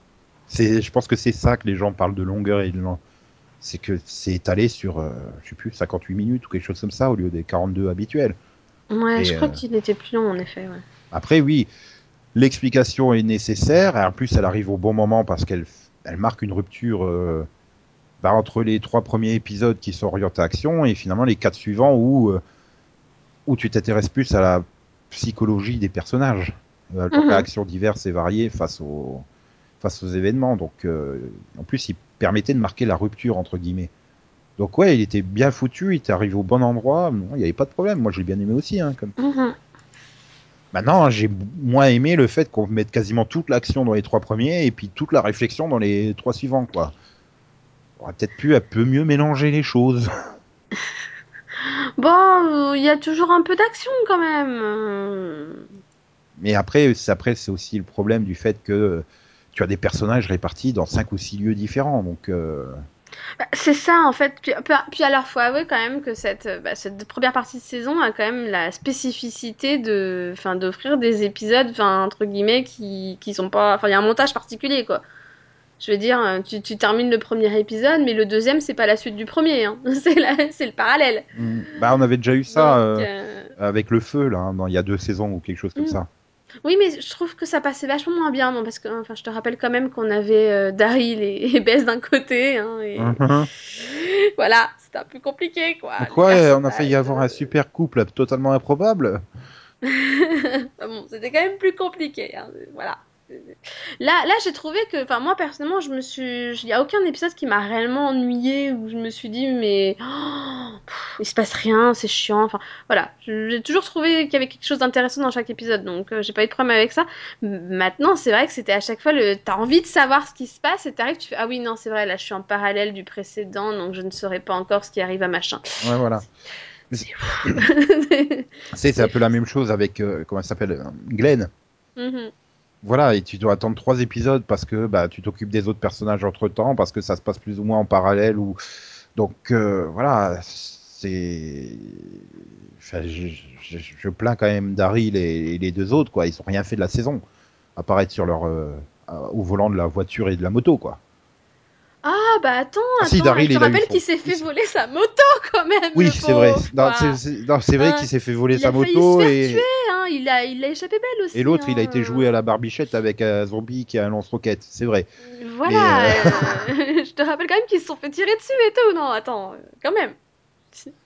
C'est, je pense que c'est ça que les gens parlent de longueur et de lent. C'est que c'est étalé sur, euh, je sais plus, 58 minutes ou quelque chose comme ça au lieu des 42 habituels. Ouais, Et, je crois euh, qu'il était plus long, en effet, ouais. Après, oui, l'explication est nécessaire. Et en plus, elle arrive au bon moment parce qu'elle elle marque une rupture euh, bah, entre les trois premiers épisodes qui sont orientés action et finalement les quatre suivants où, euh, où tu t'intéresses plus à la psychologie des personnages, à leurs Mhm. réactions diverses et variées face aux, face aux événements. Donc, euh, en plus, il permettait de marquer la rupture entre guillemets. Donc ouais, il était bien foutu, il était arrivé au bon endroit, il n'y avait pas de problème. Moi, je l'ai bien aimé aussi. Hein, comme... Mhm. Maintenant, j'ai moins aimé le fait qu'on mette quasiment toute l'action dans les trois premiers et puis toute la réflexion dans les trois suivants, quoi. On aurait peut-être pu un peu mieux mélanger les choses. *laughs* Bon, il y a toujours un peu d'action quand même. Mais après, c'est après, c'est aussi le problème du fait que tu as des personnages répartis dans cinq ou six lieux différents, donc euh, Bah, c'est ça en fait. Puis, puis, puis alors, faut avouer quand même que cette, euh, bah, cette première partie de saison a quand même la spécificité de, enfin, d'offrir des épisodes, enfin, entre guillemets, qui, qui sont pas, enfin, il y a un montage particulier quoi. Je veux dire, euh, tu, tu termines le premier épisode, mais le deuxième c'est pas la suite du premier, hein. *laughs* c'est la- c'est le parallèle. hmm, bah on avait déjà eu ça Donc, euh, euh, avec le feu là, hein, dans- il y a deux saisons ou quelque chose comme Mm. ça. Oui, mais je trouve que ça passait vachement moins bien, bon, parce que, enfin, je te rappelle quand même qu'on avait euh, Daryl et, et Bess d'un côté, hein, et Mhm. *laughs* voilà, c'était un peu compliqué, quoi. Donc ouais, Les on a failli avoir un super couple totalement improbable. Enfin *laughs* bon, c'était quand même plus compliqué, hein, Voilà. Là, là, j'ai trouvé que, enfin, moi personnellement, je me suis, il y a aucun épisode qui m'a réellement ennuyé où je me suis dit, mais oh, pff, il se passe rien, c'est chiant. Enfin, voilà, j'ai toujours trouvé qu'il y avait quelque chose d'intéressant dans chaque épisode, donc euh, j'ai pas eu de problème avec ça. Maintenant, c'est vrai que c'était à chaque fois le, t'as envie de savoir ce qui se passe et t'arrives, tu fais, ah oui, non, c'est vrai, là, je suis en parallèle du précédent, donc je ne saurais pas encore ce qui arrive à machin. Ouais, voilà. C'est *laughs* un peu la même chose avec euh, comment ça s'appelle euh, Glenn. Mhm. Voilà, et tu dois attendre trois épisodes parce que bah, tu t'occupes des autres personnages entre temps, parce que ça se passe plus ou moins en parallèle. ou Donc euh, voilà, c'est. Je, je- plains quand même Daryl et, les deux autres, quoi. Ils ont rien fait de la saison, à part être sur leur. euh, au volant de la voiture et de la moto, quoi. Ah bah attends, si, attends, Daryl, je te rappelle qu'il s'est fait voler sa moto quand même. Oui, c'est vrai. Non, c'est- vrai qu'il s'est fait voler sa moto et. hein, il a, il a échappé belle aussi. Et l'autre, il a hein. été joué à la barbichette avec un zombie qui a un lance-roquette, c'est vrai. Voilà, Mais, euh, *laughs* je te rappelle quand même qu'ils se sont fait tirer dessus et tout. Non, attends, euh, quand même.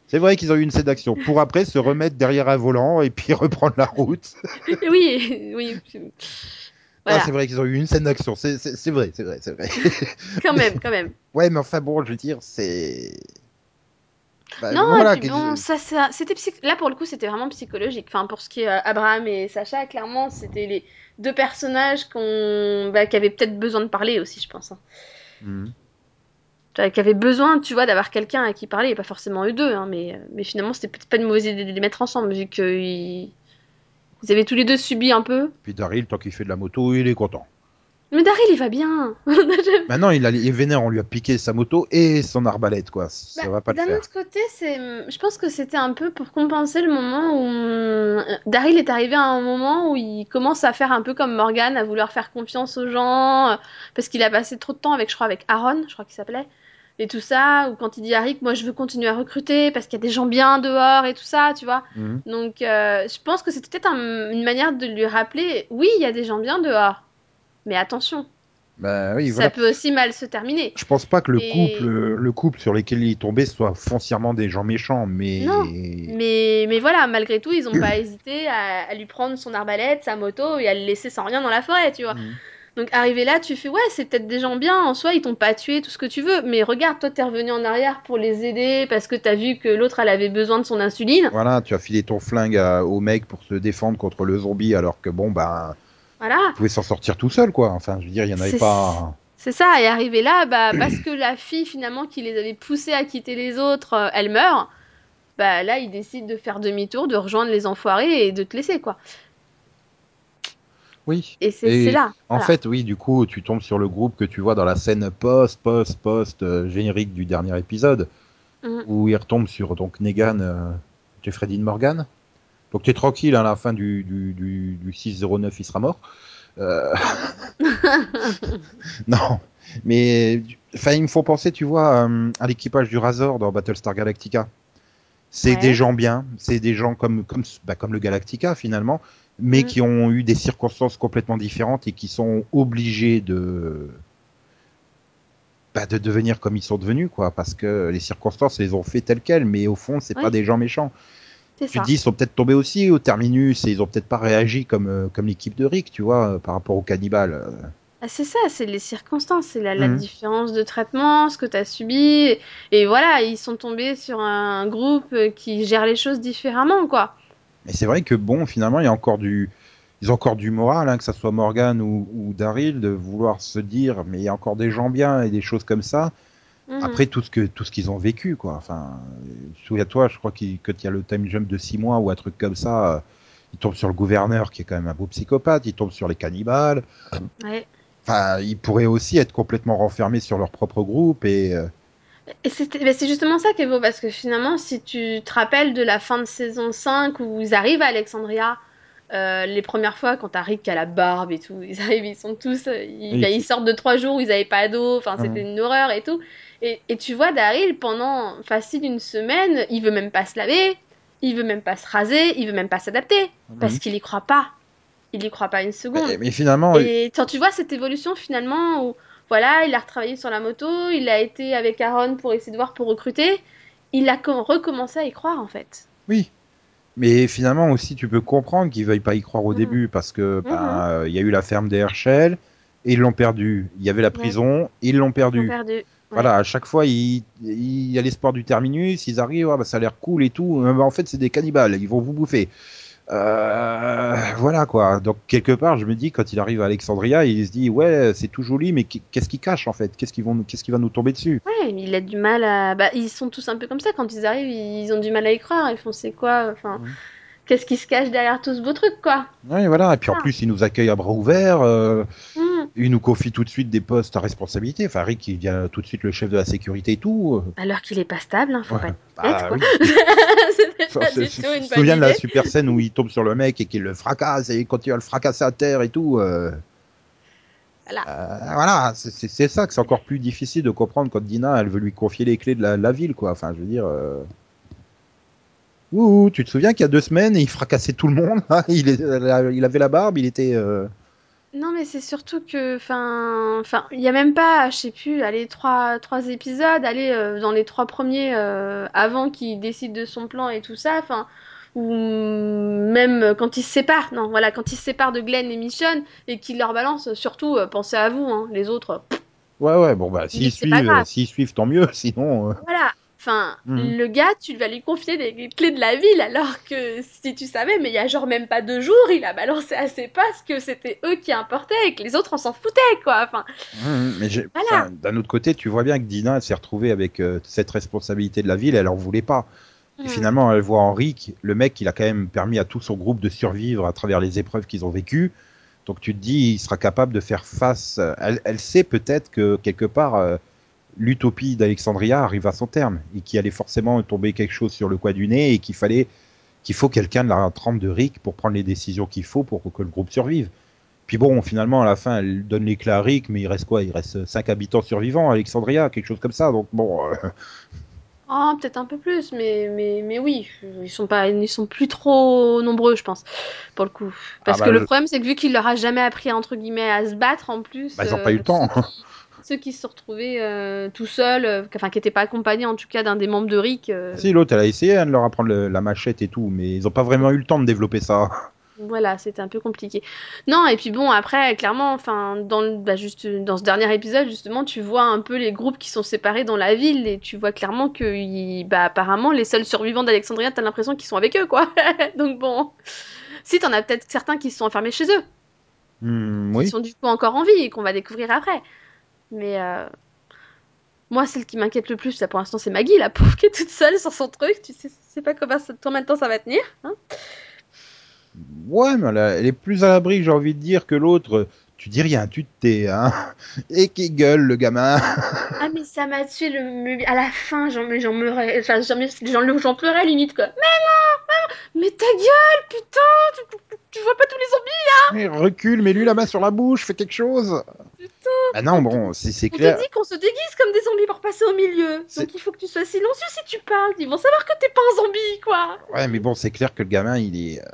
C'est vrai qu'ils ont eu une scène d'action pour après se remettre derrière un volant et puis *laughs* reprendre la route. oui, oui. Ah, c'est vrai qu'ils ont eu une scène d'action. C'est vrai, c'est vrai, c'est vrai. *laughs* quand même, quand même. *laughs* Ouais, mais enfin bon, je veux dire, c'est. Bah, non, voilà, bon, ça, c'était là pour le coup, c'était vraiment psychologique. Enfin, pour ce qui est euh, Abraham et Sacha, clairement, c'était les deux personnages qu'on, bah, qui avaient peut-être besoin de parler aussi, je pense. Hein. Mhm. Qui avaient besoin, tu vois, d'avoir quelqu'un à qui parler, et pas forcément eux deux, hein, mais, euh, mais finalement, c'était peut-être pas une mauvaise idée de les mettre ensemble, vu qu'ils ils avaient tous les deux subi un peu. Puis Daryl, tant qu'il fait de la moto, il est content. Mais Daryl, il va bien. *laughs* Maintenant, il, a, il est vénère, on lui a piqué sa moto et son arbalète, quoi. Ça bah, va pas le faire. D'un autre côté, c'est, je pense que c'était un peu pour compenser le moment où euh, Daryl est arrivé à un moment où il commence à faire un peu comme Morgan, à vouloir faire confiance aux gens, euh, parce qu'il a passé trop de temps avec, je crois, avec Aaron, je crois qu'il s'appelait, et tout ça, ou quand il dit à Rick, moi je veux continuer à recruter parce qu'il y a des gens bien dehors et tout ça, tu vois. Mhm. Donc, euh, je pense que c'était peut-être une manière de lui rappeler, oui, il y a des gens bien dehors mais attention. Bah, oui, ça peut aussi mal se terminer. Je pense pas que le couple, le couple sur lequel il est tombé soit foncièrement des gens méchants, mais. Non, mais, mais voilà, malgré tout, ils ont *clears throat* pas hésité à, lui prendre son arbalète, sa moto et à le laisser sans rien dans la forêt, tu vois. Mhm. Donc arrivé là, tu fais ouais, c'est peut-être des gens bien en soi, ils t'ont pas tué, tout ce que tu veux, mais regarde, toi t'es revenu en arrière pour les aider parce que t'as vu que l'autre elle avait besoin de son insuline. Voilà, tu as filé ton flingue au mec pour se défendre contre le zombie alors que bon bah voilà. Il pouvait s'en sortir tout seul, quoi. Enfin, je veux dire, il n'y en avait pas. C'est ça, et arrivé là, bah, *clears throat* parce que la fille, finalement, qui les avait poussés à quitter les autres, euh, elle meurt, bah là, il décide de faire demi-tour, de rejoindre les enfoirés et de te laisser, quoi. Oui. Et c'est là. En fait, oui, du coup, tu tombes sur le groupe que tu vois dans la scène post, post, post euh, générique du dernier épisode, mhm. où il retombe sur donc Negan, euh, Jeffrey Dean Morgan, donc tu es tranquille, à la fin du, du, du, du 609, il sera mort. Euh... *laughs* non, mais enfin, il me faut penser, tu vois, euh, à l'équipage du Razor dans Battlestar Galactica. C'est des gens bien, c'est des gens comme comme bah, comme le Galactica finalement, mais mm. qui ont eu des circonstances complètement différentes et qui sont obligés de bah, de devenir comme ils sont devenus, quoi, parce que les circonstances les ont fait telles quelles, mais au fond, c'est pas des gens méchants. Tu te dis, ils sont peut-être tombés aussi au terminus et ils ont peut-être pas réagi comme, euh, comme l'équipe de Rick, tu vois, par rapport aux cannibales. Ah, c'est ça, c'est les circonstances, c'est la, mhm. différence de traitement, ce que tu as subi. Et, voilà, ils sont tombés sur un groupe qui gère les choses différemment, quoi. Mais c'est vrai que, bon, finalement, il y a encore du. Ils ont encore du moral, hein, que ça soit Morgan ou, ou Daryl, de vouloir se dire, mais il y a encore des gens bien et des choses comme ça. Mhm. Après tout ce que tout ce qu'ils ont vécu, quoi. Enfin, souviens-toi, je crois qu'il y a le time jump de 6 mois ou un truc comme ça. Euh, il tombe sur le gouverneur qui est quand même un beau psychopathe. Il tombe sur les cannibales. Ouais. Enfin, ils pourraient aussi être complètement renfermés sur leur propre groupe et. Euh, et c'est justement ça qui est beau parce que finalement, si tu te rappelles de la fin de saison 5 où ils arrivent à Alexandria, euh, les premières fois quand t'as Rick a la barbe et tout, ils *laughs* arrivent, ils sont tous, ils, ils sortent de trois jours où ils avaient pas d'eau, enfin c'était une horreur et tout. Et, tu vois, Daryl, pendant facile une semaine, il veut même pas se laver, il veut même pas se raser, il veut même pas s'adapter, parce qu'il y croit pas. Il y croit pas une seconde. Mais, finalement. Et quand tu vois cette évolution finalement où, voilà, il a retravaillé sur la moto, il a été avec Aaron pour essayer de voir pour recruter, il a recommencé à y croire en fait. Oui. Mais finalement aussi, tu peux comprendre qu'il veuille pas y croire au mhm. début parce que bah, mhm. il y a eu la ferme des Herschel et ils l'ont perdu. Il y avait la prison, ils l'ont perdu. perdu. Voilà, à chaque fois, il, il y a l'espoir du terminus, ils arrivent, ah, bah, ça a l'air cool et tout. Bah, en fait, c'est des cannibales, ils vont vous bouffer. Euh, voilà quoi. Donc quelque part, je me dis quand il arrive à Alexandria, il se dit ouais, c'est tout joli, mais qu'est-ce qu'il cache en fait? Qu'est-ce qui vont, qu'est-ce qui va nous tomber dessus? Ouais, il a du mal à. Bah, ils sont tous un peu comme ça quand ils arrivent, ils ont du mal à y croire. Ils font c'est quoi? Enfin, qu'est-ce qui se cache derrière tout ce beau truc quoi? Ouais, voilà. Et puis en ah. plus, ils nous accueillent à bras ouverts. Euh... Mmh. Il nous confie tout de suite des postes à responsabilité. Enfin, Rick, il devient tout de suite le chef de la sécurité et tout. Alors qu'il est pas stable, hein, faut pas être bah, quoi. Je me souviens de la super scène où il tombe sur le mec et qu'il le fracasse et il continue à le fracasser à terre et tout. Euh... Voilà, euh, voilà c'est ça que c'est encore plus difficile de comprendre quand Dina, elle veut lui confier les clés de la, ville, quoi. Enfin, je veux dire. Euh... Ouh, tu te souviens qu'il y a deux semaines, il fracassait tout le monde. Hein, il, il, avait la barbe, il était. Euh, Non, mais c'est surtout que, enfin, enfin, il y a même pas, je sais plus, allez, trois, trois épisodes, allez, euh, dans les trois premiers, euh, avant qu'il décide de son plan et tout ça, enfin, ou même quand ils se séparent, non, voilà, quand ils se séparent de Glenn et Michonne et qu'il leur balance, surtout, euh, pensez à vous, hein, les autres, pff, Ouais, ouais, bon, bah, s'ils suivent, s'ils suivent, tant mieux, *laughs* sinon. Voilà. Enfin, mhm. le gars, tu vas lui confier les clés de la ville, alors que si tu savais, mais il y a genre même pas deux jours, il a balancé à ses postes que c'était eux qui importaient et que les autres on s'en foutaient, quoi. Enfin, Mais j'ai- voilà. d'un autre côté, tu vois bien que Dina elle s'est retrouvée avec euh, cette responsabilité de la ville, elle en voulait pas. Et finalement, elle voit Henri, le mec, il a quand même permis à tout son groupe de survivre à travers les épreuves qu'ils ont vécues. Donc tu te dis, il sera capable de faire face. euh, Elle, elle sait peut-être que quelque part, euh, l'utopie d'Alexandria arrive à son terme et qu'il allait forcément tomber quelque chose sur le coin du nez et qu'il fallait qu'il faut quelqu'un de la trempe de Rick pour prendre les décisions qu'il faut pour que le groupe survive. Puis bon, finalement, à la fin, elle donne les clés à Rick, mais il reste quoi? Il reste cinq habitants survivants à Alexandria, quelque chose comme ça. Donc bon, euh, Oh, peut-être un peu plus, mais, mais, mais oui, ils sont pas, ils sont plus trop nombreux, je pense, pour le coup. ah Parce que bah, le je- problème, c'est que vu qu'il leur a jamais appris, entre guillemets, à se battre, en plus, bah, ils ont euh, pas eu le temps. Qui, ceux qui se sont retrouvés euh, tout seuls, euh, enfin, qui n'étaient pas accompagnés, en tout cas, d'un des membres de Rick, euh, Si l'autre, elle a essayé hein, de leur apprendre le- la machette et tout, mais ils ont pas vraiment eu le temps de développer ça. Voilà, c'était un peu compliqué. Non, et puis bon, après, clairement, enfin, dans le, bah, juste, dans ce dernier épisode, justement, tu vois un peu les groupes qui sont séparés dans la ville, et tu vois clairement que, bah, apparemment, les seuls survivants d'Alexandria, t'as l'impression qu'ils sont avec eux, quoi. *laughs* Donc bon, si t'en as peut-être certains qui se sont enfermés chez eux, qui oui. sont du coup encore en vie, et qu'on va découvrir après. Mais euh, moi, celle qui m'inquiète le plus, là, pour l'instant, c'est Maggie, la pauvre qui est toute seule sur son truc. Tu sais, pas comment ça, combien de temps ça va tenir, hein. Ouais, mais elle, a- elle est plus à l'abri, j'ai envie de dire, que l'autre. Tu dis rien, tu te tais, hein. *laughs* Et qui gueule, le gamin. *laughs* Ah mais ça m'a tué le, à la fin j'en mais j'en pleurais enfin j'en j'en j'en pleurais limite quoi. Mais, mais ta gueule putain tu, tu- vois pas tous les zombies Mais recule, mets-lui la main sur la bouche, fais quelque chose. putain Bah non, bon, c'est c'est On clair. dit qu'on se déguise comme des zombies pour passer au milieu. Donc il faut que tu sois silencieux si tu parles. Ils vont savoir que t'es pas un zombie quoi. Ouais, mais bon, c'est clair que le gamin, il est, euh,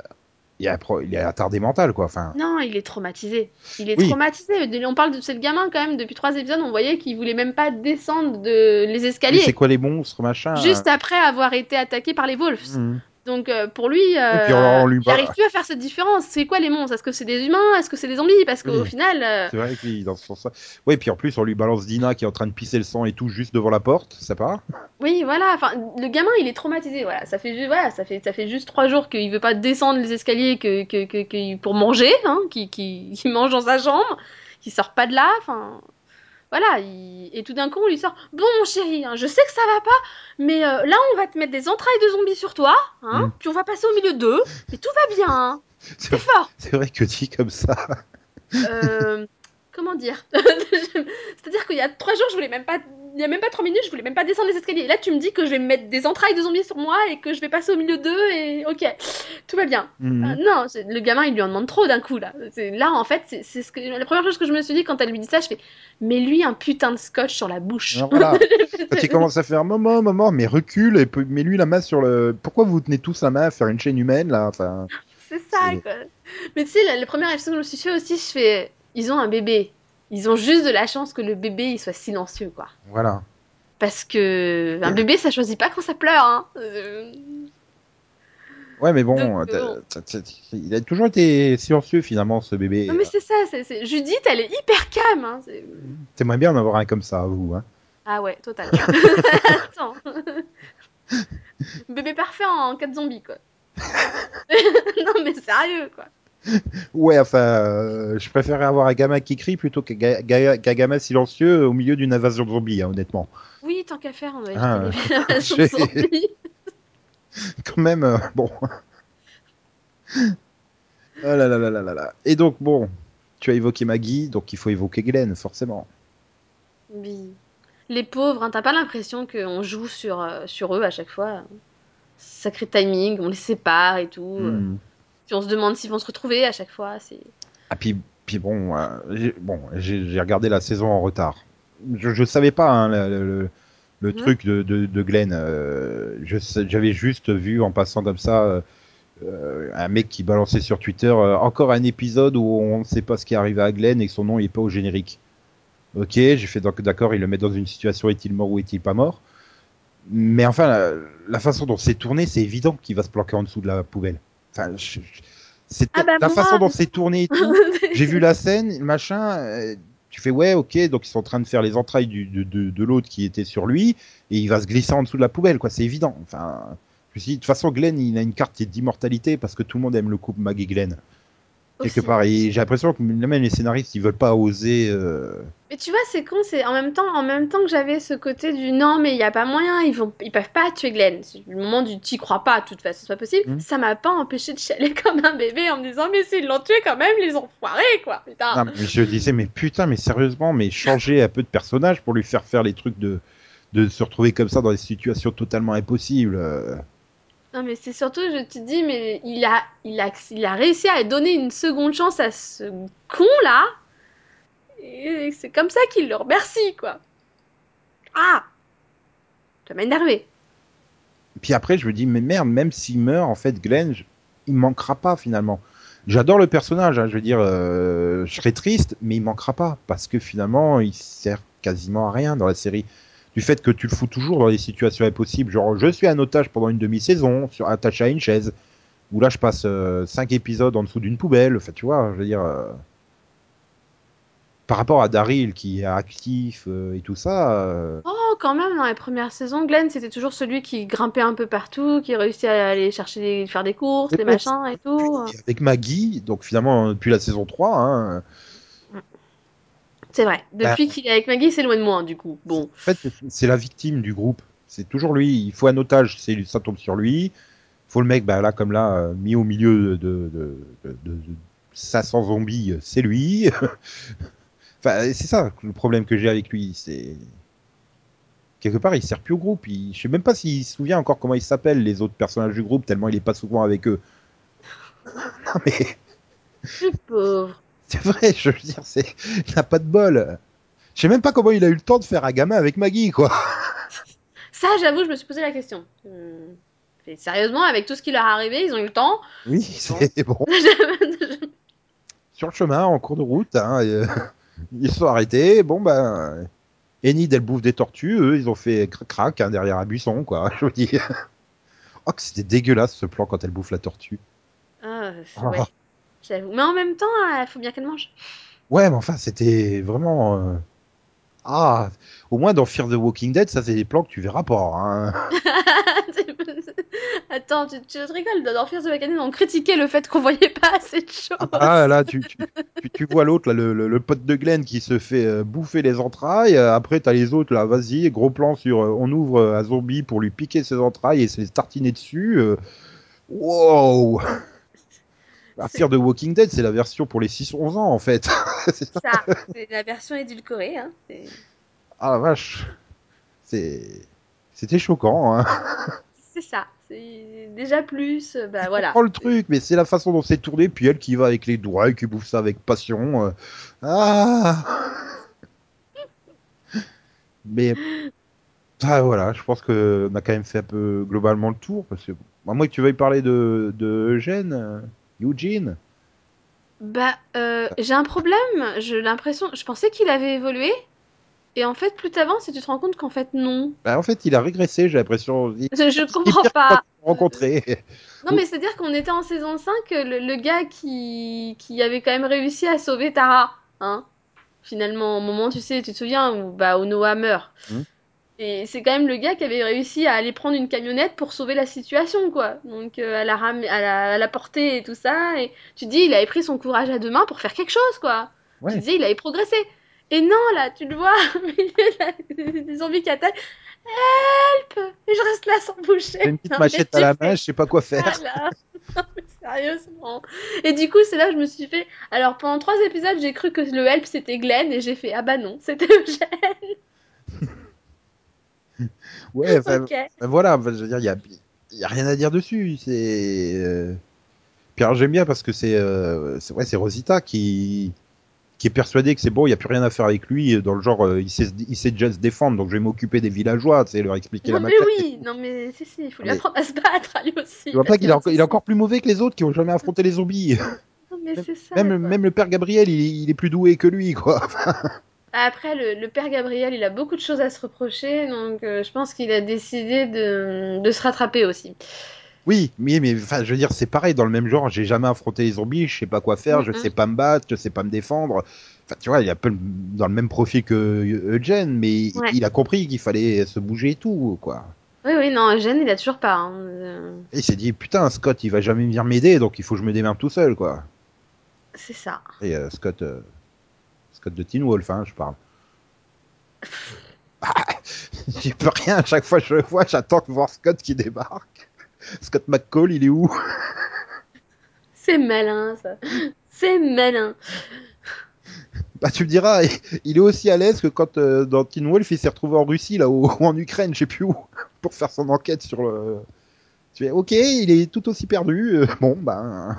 il est, appro- il est attardé mental, quoi. Enfin, Non il est traumatisé. Il est Oui. traumatisé. On parle de le gamin quand même depuis trois épisodes on voyait qu'il voulait même pas descendre de les escaliers. c'est quoi les monstres, machin. Juste après avoir été attaqué par les Wolves. Mhm. Donc euh, pour lui, euh, lui il arrive plus à faire cette différence. C'est quoi les monstres? Est-ce que c'est des humains? Est-ce que c'est des zombies? Parce qu'au final, euh, C'est vrai que dans ce sens-là. Oui, puis en plus, on lui balance Dina qui est en train de pisser le sang et tout juste devant la porte, ça part. oui, voilà. Enfin, le gamin, il est traumatisé. Voilà, ça fait, voilà, ça fait, ça fait juste trois jours qu'il veut pas descendre les escaliers que, que, que, que- pour manger, hein, qui, qui, *laughs* qui mange dans sa chambre, qui sort pas de là. Enfin, voilà. il- Et tout d'un coup, on lui sort Bon, mon chéri, hein, je sais que ça va pas, mais euh, là, on va te mettre des entrailles de zombies sur toi, hein, Mm. puis on va passer au milieu d'eux, mais tout va bien. Hein. *laughs* C'est fort. c'est vrai que dit comme ça. Euh, *laughs* comment dire? *laughs* C'est-à-dire qu'il y a trois jours, je voulais même pas. Il y a même pas trois minutes, je voulais même pas descendre les escaliers. Là, tu me dis que je vais me mettre des entrailles de zombies sur moi et que je vais passer au milieu d'eux et ok, tout va bien. Mhm. Euh, non, le gamin, il lui en demande trop d'un coup là. Là, en fait, c'est ce que la première chose que je me suis dit quand elle lui dit ça, je fais, mais lui un putain de scotch sur la bouche. Voilà. *laughs* Quand il commence à faire maman, maman, mais recule et pe- mets-lui la main sur le. Pourquoi vous tenez tous la main à faire une chaîne humaine là Enfin, C'est ça, quoi. Mais tu sais, la, la première épisode que je me suis fait aussi, je fais. Ils ont un bébé. Ils ont juste de la chance que le bébé il soit silencieux, quoi. voilà. Parce que un bébé, ça choisit pas quand ça pleure, hein. Euh, Ouais, mais bon, Donc, il a toujours été silencieux finalement ce bébé. Non mais c'est ça, Judith, elle est hyper calme. Hein. T'aimerais bien en avoir un comme ça, vous. Hein. Ah ouais, total. *laughs* Attends. *laughs* Bébé parfait en 4 zombies, quoi. *laughs* non mais sérieux, quoi. *laughs* Ouais, enfin, euh, je préférerais avoir un gamin qui crie plutôt qu'un ga- ga- qu'un gamin silencieux au milieu d'une invasion de zombies, hein, honnêtement. Oui, tant qu'à faire, on va Ah, *laughs* j'ai- de zombies. *laughs* Quand même, euh, bon. ah là là là là là là. Et donc, bon, tu as évoqué Maggie, donc il faut évoquer Glenn, forcément. Oui. Les pauvres, hein, t'as pas l'impression qu'on joue sur, euh, sur eux à chaque fois? Sacré timing, on les sépare et tout. euh. Puis on se demande s'ils vont se retrouver à chaque fois. C'est... Ah, puis, puis bon, euh, j'ai bon, j'ai regardé la saison en retard. Je, je savais pas hein, le, le- truc de, de, de Glenn. euh, J'avais juste vu en passant comme ça euh, un mec qui balançait sur Twitter encore un épisode où on ne sait pas ce qui est arrivé à Glenn et que son nom n'est pas au générique. Ok, j'ai fait donc d'accord, il le met dans une situation est-il mort ou est-il pas mort? Mais enfin, la, la façon dont c'est tourné, c'est évident qu'il va se planquer en dessous de la poubelle. Enfin, je- je- c'est Ah bah la moi- façon dont c'est tourné et *laughs* tout. J'ai vu la scène, machin. euh, tu fais ouais, ok, donc ils sont en train de faire les entrailles du, de, de, de l'autre qui était sur lui et il va se glisser en dessous de la poubelle, quoi. C'est évident. Enfin, je me suis dit, de toute façon, Glenn, il a une carte d'immortalité parce que tout le monde aime le couple Mag et Glenn. Quelque Aussi. part, j'ai l'impression que même les scénaristes, ils veulent pas oser. euh, Mais tu vois, c'est con, c'est en même temps, en même temps que j'avais ce côté du non, mais il y a pas moyen, ils vont, ils peuvent pas tuer Glenn. Le moment du t'y crois pas, de toute façon, c'est pas possible. Mhm. Ça m'a pas empêché de chialer *laughs* comme un bébé en me disant, mais s'ils l'ont tué quand même, les enfoirés, quoi. Putain. Non, je disais, mais putain, mais sérieusement, mais changer un peu de personnage pour lui faire faire les trucs de, de se retrouver comme ça dans des situations totalement impossibles. Non, mais c'est surtout, je te dis, mais il a, il a, il a réussi à donner une seconde chance à ce con là. Et c'est comme ça qu'il le remercie, quoi. Ah Ça m'a énervé. Puis après, je me dis, mais merde, même s'il meurt, en fait, Glenn, je- il manquera pas finalement. J'adore le personnage, hein, je veux dire, euh, je serais triste, mais il manquera pas parce que finalement, il sert quasiment à rien dans la série. Du fait que tu le fous toujours dans des situations impossibles, genre je suis un otage pendant une demi-saison, sur attaché à une chaise, où là je passe euh, cinq épisodes en dessous d'une poubelle, enfin tu vois, je veux dire. euh, Par rapport à Daryl qui est actif euh, et tout ça, euh, Oh, quand même, dans les premières saisons, Glenn, c'était toujours celui qui grimpait un peu partout, qui réussit à aller chercher, des- faire des courses, Des machins et tout. avec Maggie, donc finalement depuis la saison 3, hein, C'est vrai. Depuis Bah. qu'il est avec Maggie, c'est loin de moi, hein, du coup. Bon. En fait, c'est la victime du groupe. C'est toujours lui. Il faut un otage, c'est ça tombe sur lui. Faut le mec, bah là comme là, euh, mis au milieu de, de, de, de- de 500 zombies, euh, c'est lui. *laughs* enfin, c'est ça le problème que j'ai avec lui. C'est quelque part, il sert plus au groupe. Il... Je sais même pas s'il se souvient encore comment ils s'appellent les autres personnages du groupe, tellement il est pas souvent avec eux. *laughs* non mais Le pauvre. C'est vrai, je veux dire, c'est, il n'a pas de bol. Je sais même pas comment il a eu le temps de faire un gamin avec Maggie, quoi. Ça, j'avoue, je me suis posé la question. Et sérieusement, avec tout ce qui leur est arrivé, ils ont eu le temps? Oui, c'est bon. *laughs* Sur le chemin, en cours de route, hein, euh, ils se sont arrêtés. Bon, ben, Enid, elle bouffe des tortues. Eux, ils ont fait crac-crac hein, derrière un buisson, quoi. *laughs* Je vous dis. Oh, que c'était dégueulasse ce plan quand elle bouffe la tortue. Ah, Ah. ouais, j'avoue. Mais en même temps, il faut bien qu'elle mange. Ouais, mais enfin, c'était vraiment. euh, Ah, au moins dans Fear the Walking Dead, ça, c'est des plans que tu verras pas. Hein. *laughs* Attends, tu, tu rigoles, dans Fear the Walking on critiquait le fait qu'on voyait pas assez de choses. Ah là, tu, tu, tu, tu vois l'autre, là, le, le, le pote de Glenn qui se fait euh, bouffer les entrailles. Euh, Après, t'as les autres, là, vas-y, gros plan sur. euh, on ouvre euh, un zombie pour lui piquer ses entrailles et se les tartiner dessus. euh. Wow La Fear de Walking Dead, c'est la version pour les 6-11 ans, en fait. *laughs* C'est ça. Ça, c'est la version édulcorée. Hein. Ah la vache. C'était choquant, hein. C'est ça. C'est déjà plus. euh, Bah voilà. comprends le truc, mais c'est la façon dont c'est tourné, puis elle qui va avec les doigts et qui bouffe ça avec passion. euh. Ah Mais ah, voilà, je pense qu'on a quand même fait un peu globalement le tour, parce que à moins que tu veuilles parler de, de Eugène, euh, Eugene. Bah, euh, j'ai un problème. J'ai l'impression. Je pensais qu'il avait évolué. Et en fait, plus t'avances et tu te rends compte qu'en fait, non. Bah, en fait, il a régressé, j'ai l'impression. Il- Je, comprends pas. rencontré. Non, mais c'est-à-dire qu'on était en saison 5, le, le gars qui, qui avait quand même réussi à sauver Tara, hein. Finalement, au moment, tu sais, tu te souviens, où bah, Onoa meurt. Mhm. Et c'est quand même le gars qui avait réussi à aller prendre une camionnette pour sauver la situation, quoi. Donc, euh, à, la ram- à, la, à la porter et tout ça. Et tu te dis, il avait pris son courage à deux mains pour faire quelque chose, quoi. Ouais. Tu disais, il avait progressé. Et non, là, tu le vois, *laughs* au milieu de la- des zombies qui attaquent. Help Et je reste là sans bouger. J'ai une petite Non, machette à la main, je sais pas quoi faire. voilà. *laughs* Non, mais Sérieusement. Et du coup, c'est là que je me suis fait. Alors, pendant trois épisodes, j'ai cru que le help c'était Glenn et j'ai fait Ah bah non, c'était Eugène. *laughs* Ouais, enfin, Ok. Ben voilà, je veux dire, il y a, y a rien à dire dessus. C'est. euh, Puis alors j'aime bien parce que c'est, euh, c'est ouais, c'est Rosita qui qui est persuadé que c'est bon, il y a plus rien à faire avec lui, dans le genre, euh, il, sait, il sait déjà se défendre, donc je vais m'occuper des villageois, tu sais, leur expliquer non, la mais machette. oui, non mais si si, il faut lui Mais- apprendre à se battre lui aussi. Tu vois pas qu'il est, est encore plus mauvais que les autres qui ont jamais *laughs* affronté les zombies. Non mais c'est ça. Même, même le père Gabriel, il, il est plus doué que lui, quoi. *laughs* Après, le, le père Gabriel, il a beaucoup de choses à se reprocher, donc euh, je pense qu'il a décidé de, de se rattraper aussi. Oui, mais, mais enfin, je veux dire, c'est pareil, dans le même genre, j'ai jamais affronté les zombies, je sais pas quoi faire, je Mhm. sais pas me battre, je sais pas me défendre. Enfin, tu vois, il est un peu dans le même profil que Eugène, mais Ouais. il a compris qu'il fallait se bouger et tout, quoi. Oui, oui, non, Eugène, il a toujours pas. hein, euh, il s'est dit, putain, Scott, il va jamais venir m'aider, donc il faut que je me démerde tout seul, quoi. C'est ça. Et euh, Scott, euh, Scott de Teen Wolf, hein, je parle. Ah, *laughs* J'y peux rien, à chaque fois que je le vois, j'attends de voir Scott qui débarque. Scott McCall, il est où? *laughs* C'est malin, ça. C'est malin. Bah tu me diras, il est aussi à l'aise que quand euh, dans Teen Wolf, il s'est retrouvé en Russie, là, ou, ou en Ukraine, je sais plus où, *laughs* pour faire son enquête sur le... Tu fais, ok, il est tout aussi perdu, euh, bon, ben...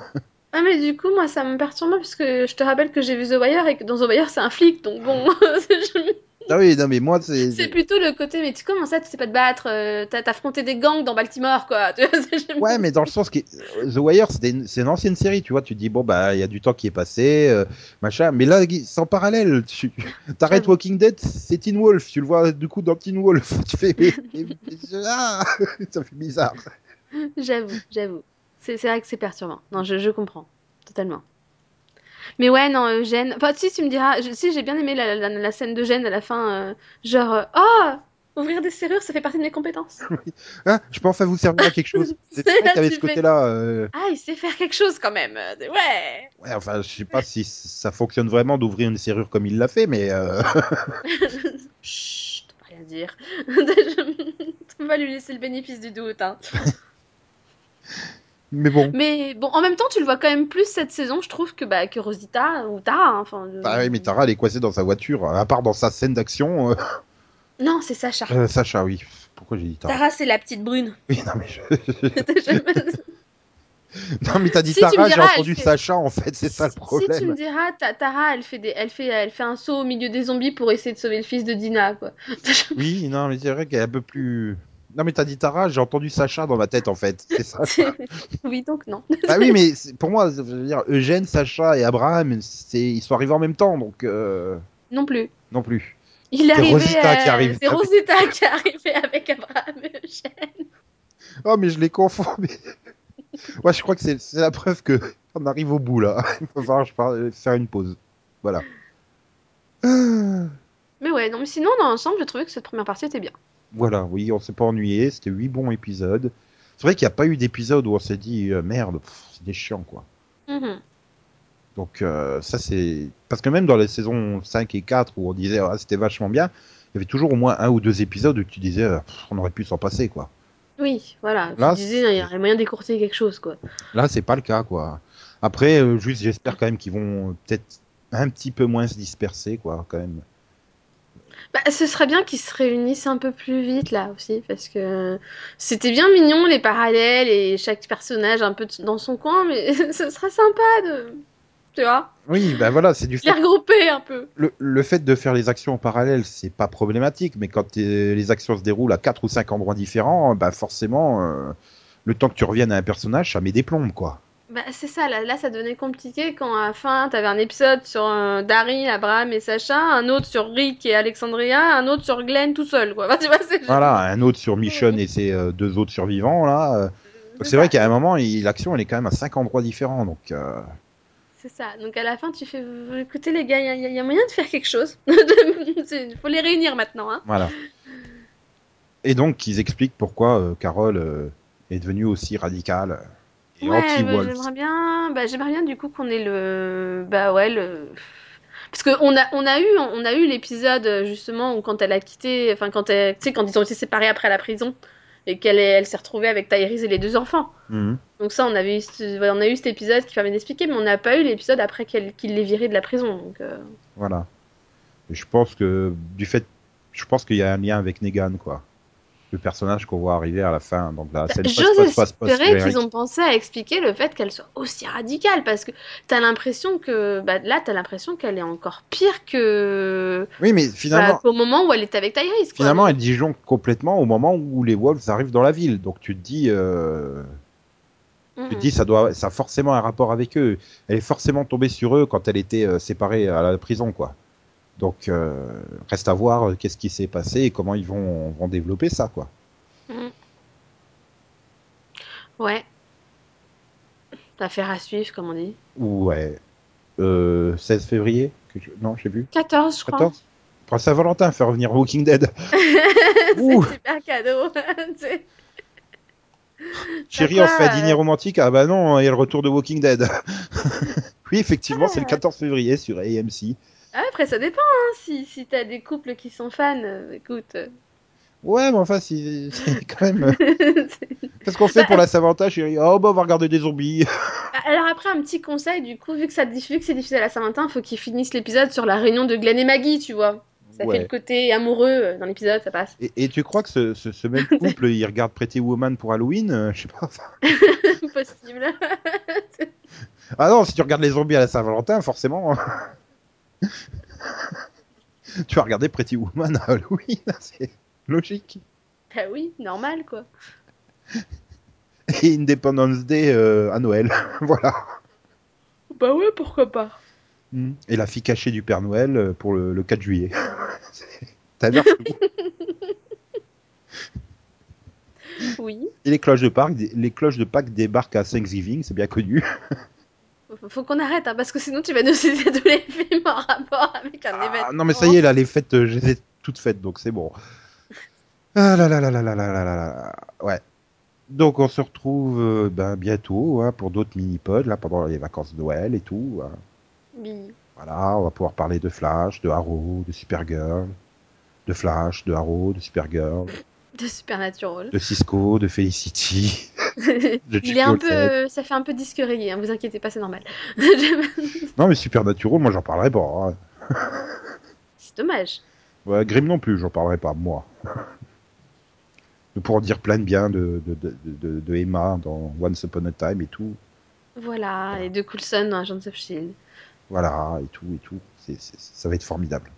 Ah, mais du coup, moi, ça me perturbe parce que je te rappelle que j'ai vu The Wire et que dans The Wire, c'est un flic, donc bon. *laughs* je- Ah oui, non mais moi, c'est... *laughs* C'est plutôt le côté, mais tu comment ça, tu sais pas te battre, euh, t'as affronté des gangs dans Baltimore, quoi. *laughs* Ouais, mais dans le sens que euh, The Wire, une- c'est une ancienne série, tu vois. Tu te dis bon bah il y a du temps qui est passé, euh, machin. Mais là, en parallèle. Tu t'arrêtes. Walking Dead, c'est Teen Wolf. Tu le vois du coup dans Teen Wolf. Tu fais ah ça fait bizarre. J'avoue, j'avoue. C'est vrai que c'est perturbant. Non, je, je comprends. Totalement. Mais ouais, non, Eugène. Enfin, si, tu me diras. je- si, j'ai bien aimé la, la, la scène d'Eugène à la fin. euh, genre, euh, oh Ouvrir des serrures, ça fait partie de mes compétences. *laughs* Hein, je peux enfin vous servir à quelque chose. *laughs* C'est vrai ce côté-là. euh, Ah, il sait faire quelque chose quand même. Ouais Ouais, enfin, je sais pas si ça fonctionne vraiment d'ouvrir une serrure comme il l'a fait, mais *laughs* Chut, rien dire. On va lui laisser le bénéfice du doute. Hein. Mais bon. Mais bon, en même temps, tu le vois quand même plus cette saison, je trouve, que, bah, que Rosita ou Tara. hein, Enfin, Bah oui, mais Tara, elle est coincée dans sa voiture. À part dans sa scène d'action, euh, Non, c'est Sacha. euh, Sacha, oui. Pourquoi j'ai dit Tara Tara, c'est la petite brune. Oui, non mais je- Je- *laughs* Non, mais t'as dit Si, Tara, j'ai entendu fait- Sacha, en fait, c'est ça le Si tu problème. me diras, ta- Tara, elle fait, des, elle, fait, elle fait un saut au milieu des zombies pour essayer de sauver le fils de Dina, quoi. Oui, non, mais c'est vrai qu'elle est un peu plus... Non, mais t'as dit Tara, j'ai entendu Sacha dans ma tête, en fait, c'est ça. *laughs* oui, donc non. *laughs* bah oui, mais pour moi, je veux dire, Eugène, Sacha et Abraham, c'est... ils sont arrivés en même temps, donc... euh, Non plus. Non plus. Il est arrivé, Rosita qui arrive. C'est Rosita qui est arrivé avec Abraham et Eugène. Oh, mais je les confonds, mais... *laughs* Ouais, je crois que c'est la preuve que on arrive au bout, là. Il va falloir faire une pause. Voilà. Mais ouais, non, mais sinon, dans l'ensemble, j'ai trouvé que cette première partie était bien. Voilà, oui, on s'est pas ennuyé, c'était huit bons épisodes. C'est vrai qu'il n'y a pas eu d'épisode où on s'est dit euh, merde, c'est des chiants quoi. Mhm. Donc euh, ça c'est parce que même dans les saisons 5 et 4 où on disait ah, c'était vachement bien, il y avait toujours au moins un ou deux épisodes où tu disais euh, on aurait pu s'en passer quoi. Oui, voilà. Là, tu disais, il y aurait moyen d'écourter quelque chose, quoi. Là c'est pas le cas quoi. Après euh, juste j'espère quand même qu'ils vont peut-être un petit peu moins se disperser quoi quand même. Bah, ce serait bien qu'ils se réunissent un peu plus vite là aussi, parce que c'était bien mignon les parallèles et chaque personnage un peu dans son coin, mais *laughs* ce serait sympa de, tu vois, Oui, ben voilà, c'est du les fait regrouper un peu. le, le fait de faire les actions en parallèle, c'est pas problématique, mais quand les actions se déroulent à quatre ou cinq endroits différents, bah forcément, euh, le temps que tu reviennes à un personnage, ça met des plombes, quoi. Bah, c'est ça, là, là ça devenait compliqué quand à la fin t'avais un épisode sur euh, Daryl, Abraham et Sacha, un autre sur Rick et Alexandria, un autre sur Glenn tout seul, quoi. *laughs* Tu vois, Voilà, un autre sur Michonne et ses euh, deux autres survivants, là. euh. C'est vrai qu'à un moment, l'action, elle est quand même à cinq endroits différents, donc... euh, C'est ça. Donc à la fin, tu fais, écoutez les gars, il y, a- y a moyen de faire quelque chose. *laughs* Il faut les réunir maintenant, hein. voilà. Et donc, ils expliquent pourquoi Carole est devenue aussi radicale et Ouais, bah, j'aimerais bien, bah, j'aimerais bien du coup qu'on ait le, bah ouais le, parce que on a, on a eu, on a eu l'épisode justement où quand elle a quitté, enfin quand elle, tu sais quand ils ont été séparés après la prison et qu'elle elle s'est retrouvée avec Tyrese et les deux enfants. Mhm. Donc ça, on avait eu, ce- on a eu cet épisode qui permet d'expliquer, mais on n'a pas eu l'épisode après qu'il l'ait virée de la prison. Donc euh, Voilà. Et je pense que, du fait... Je pense qu'il y a un lien avec Negan, quoi. Le personnage qu'on voit arriver à la fin. Donc la scène J'ose post- post- post- espérer qu'ils ont pensé à expliquer le fait qu'elle soit aussi radicale, parce que t'as l'impression que, bah, là, t'as l'impression qu'elle est encore pire que, Oui, mais bah, finalement, qu'au moment où elle était avec Tyrese, quoi. finalement, elle disjoncte complètement au moment où les Wolves arrivent dans la ville. Donc tu te dis, euh, tu te dis, ça doit, ça a forcément un rapport avec eux. Elle est forcément tombée sur eux quand elle était euh, séparée à la prison, quoi. Donc euh, reste à voir euh, qu'est-ce qui s'est passé et comment ils vont, vont développer ça, quoi. Mhm. Ouais. Affaire à suivre, comme on dit. Ouais. Euh, 16 février que je- Non, sais plus. 14, je crois. 14 Pour la Saint-Valentin, faire revenir Walking Dead. *laughs* C'est super cadeau. *laughs* Chérie, on se fait un euh, dîner romantique. Ah bah non, il y a le retour de Walking Dead. *laughs* oui, effectivement, c'est le 14 février sur AMC. Ah, après, ça dépend, hein. Si, si t'as des couples qui sont fans, euh, écoute. euh, Ouais, mais enfin, c'est *laughs* c'est quand même... c'est- *laughs* Qu'est-ce qu'on fait Bah, pour la Saint-Valentin, chérie? Oh, bah, on va regarder des zombies. *laughs* Alors après, un petit conseil, du coup, vu que, ça, vu que c'est diffusé à la Saint-Valentin, faut qu'ils finissent l'épisode sur la réunion de Glenn et Maggie, tu vois. Ça Ouais. fait le côté amoureux euh, dans l'épisode, ça passe. Et, et tu crois que ce, ce, ce même couple, il regarde Pretty Woman pour Halloween Euh, Je sais pas. Possible. Ah non, si tu regardes les zombies à la Saint-Valentin, forcément... *laughs* tu vas regarder Pretty Woman à Halloween, *laughs* c'est logique. bah oui, normal, quoi. Et Independence Day euh, à Noël. *laughs* voilà. Bah ouais, pourquoi pas. Mm. Et la fille cachée du Père Noël euh, pour le, le 4 juillet. T'as l'air. Oui. Et les cloches de Pâques, les cloches de Pâques débarquent à Thanksgiving, c'est bien connu. Faut- qu'on arrête, hein, parce que sinon tu vas nous citer tous les films en rapport avec un Ah, événement. non mais ça y est, là, les fêtes, euh, je les ai toutes faites, donc c'est bon. Ah là là là là là là là là là. Ouais. Donc on se retrouve euh, ben, bientôt hein, pour d'autres mini-pods, là, pendant les vacances de Noël et tout. hein. Oui. Voilà, on va pouvoir parler de Flash, de Arrow, de Supergirl, de Flash, de Arrow, de Supergirl, De Supernatural. de Cisco, de Felicity. *laughs* Il est un peu, ça fait un peu disque reggae, hein, vous inquiétez pas, c'est normal. *laughs* Non mais Supernatural, moi j'en parlerai pas. hein. c'est dommage. Ouais, Grimm non plus, j'en parlerai pas, moi. *laughs* Nous pourrons dire plein de bien de, de, de, de, de Emma dans Once Upon a Time et tout. Voilà, et de Coulson dans Agents of Shield. Voilà, et tout, et tout. Ça va être formidable.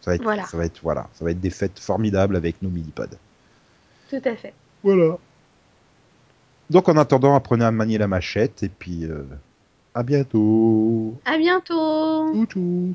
Ça va être, Voilà. ça va être, voilà, ça va être des fêtes formidables avec nos mini-pods. Tout à fait. Voilà. Donc en attendant, apprenez à manier la machette et puis euh, à bientôt. À bientôt. Tchous.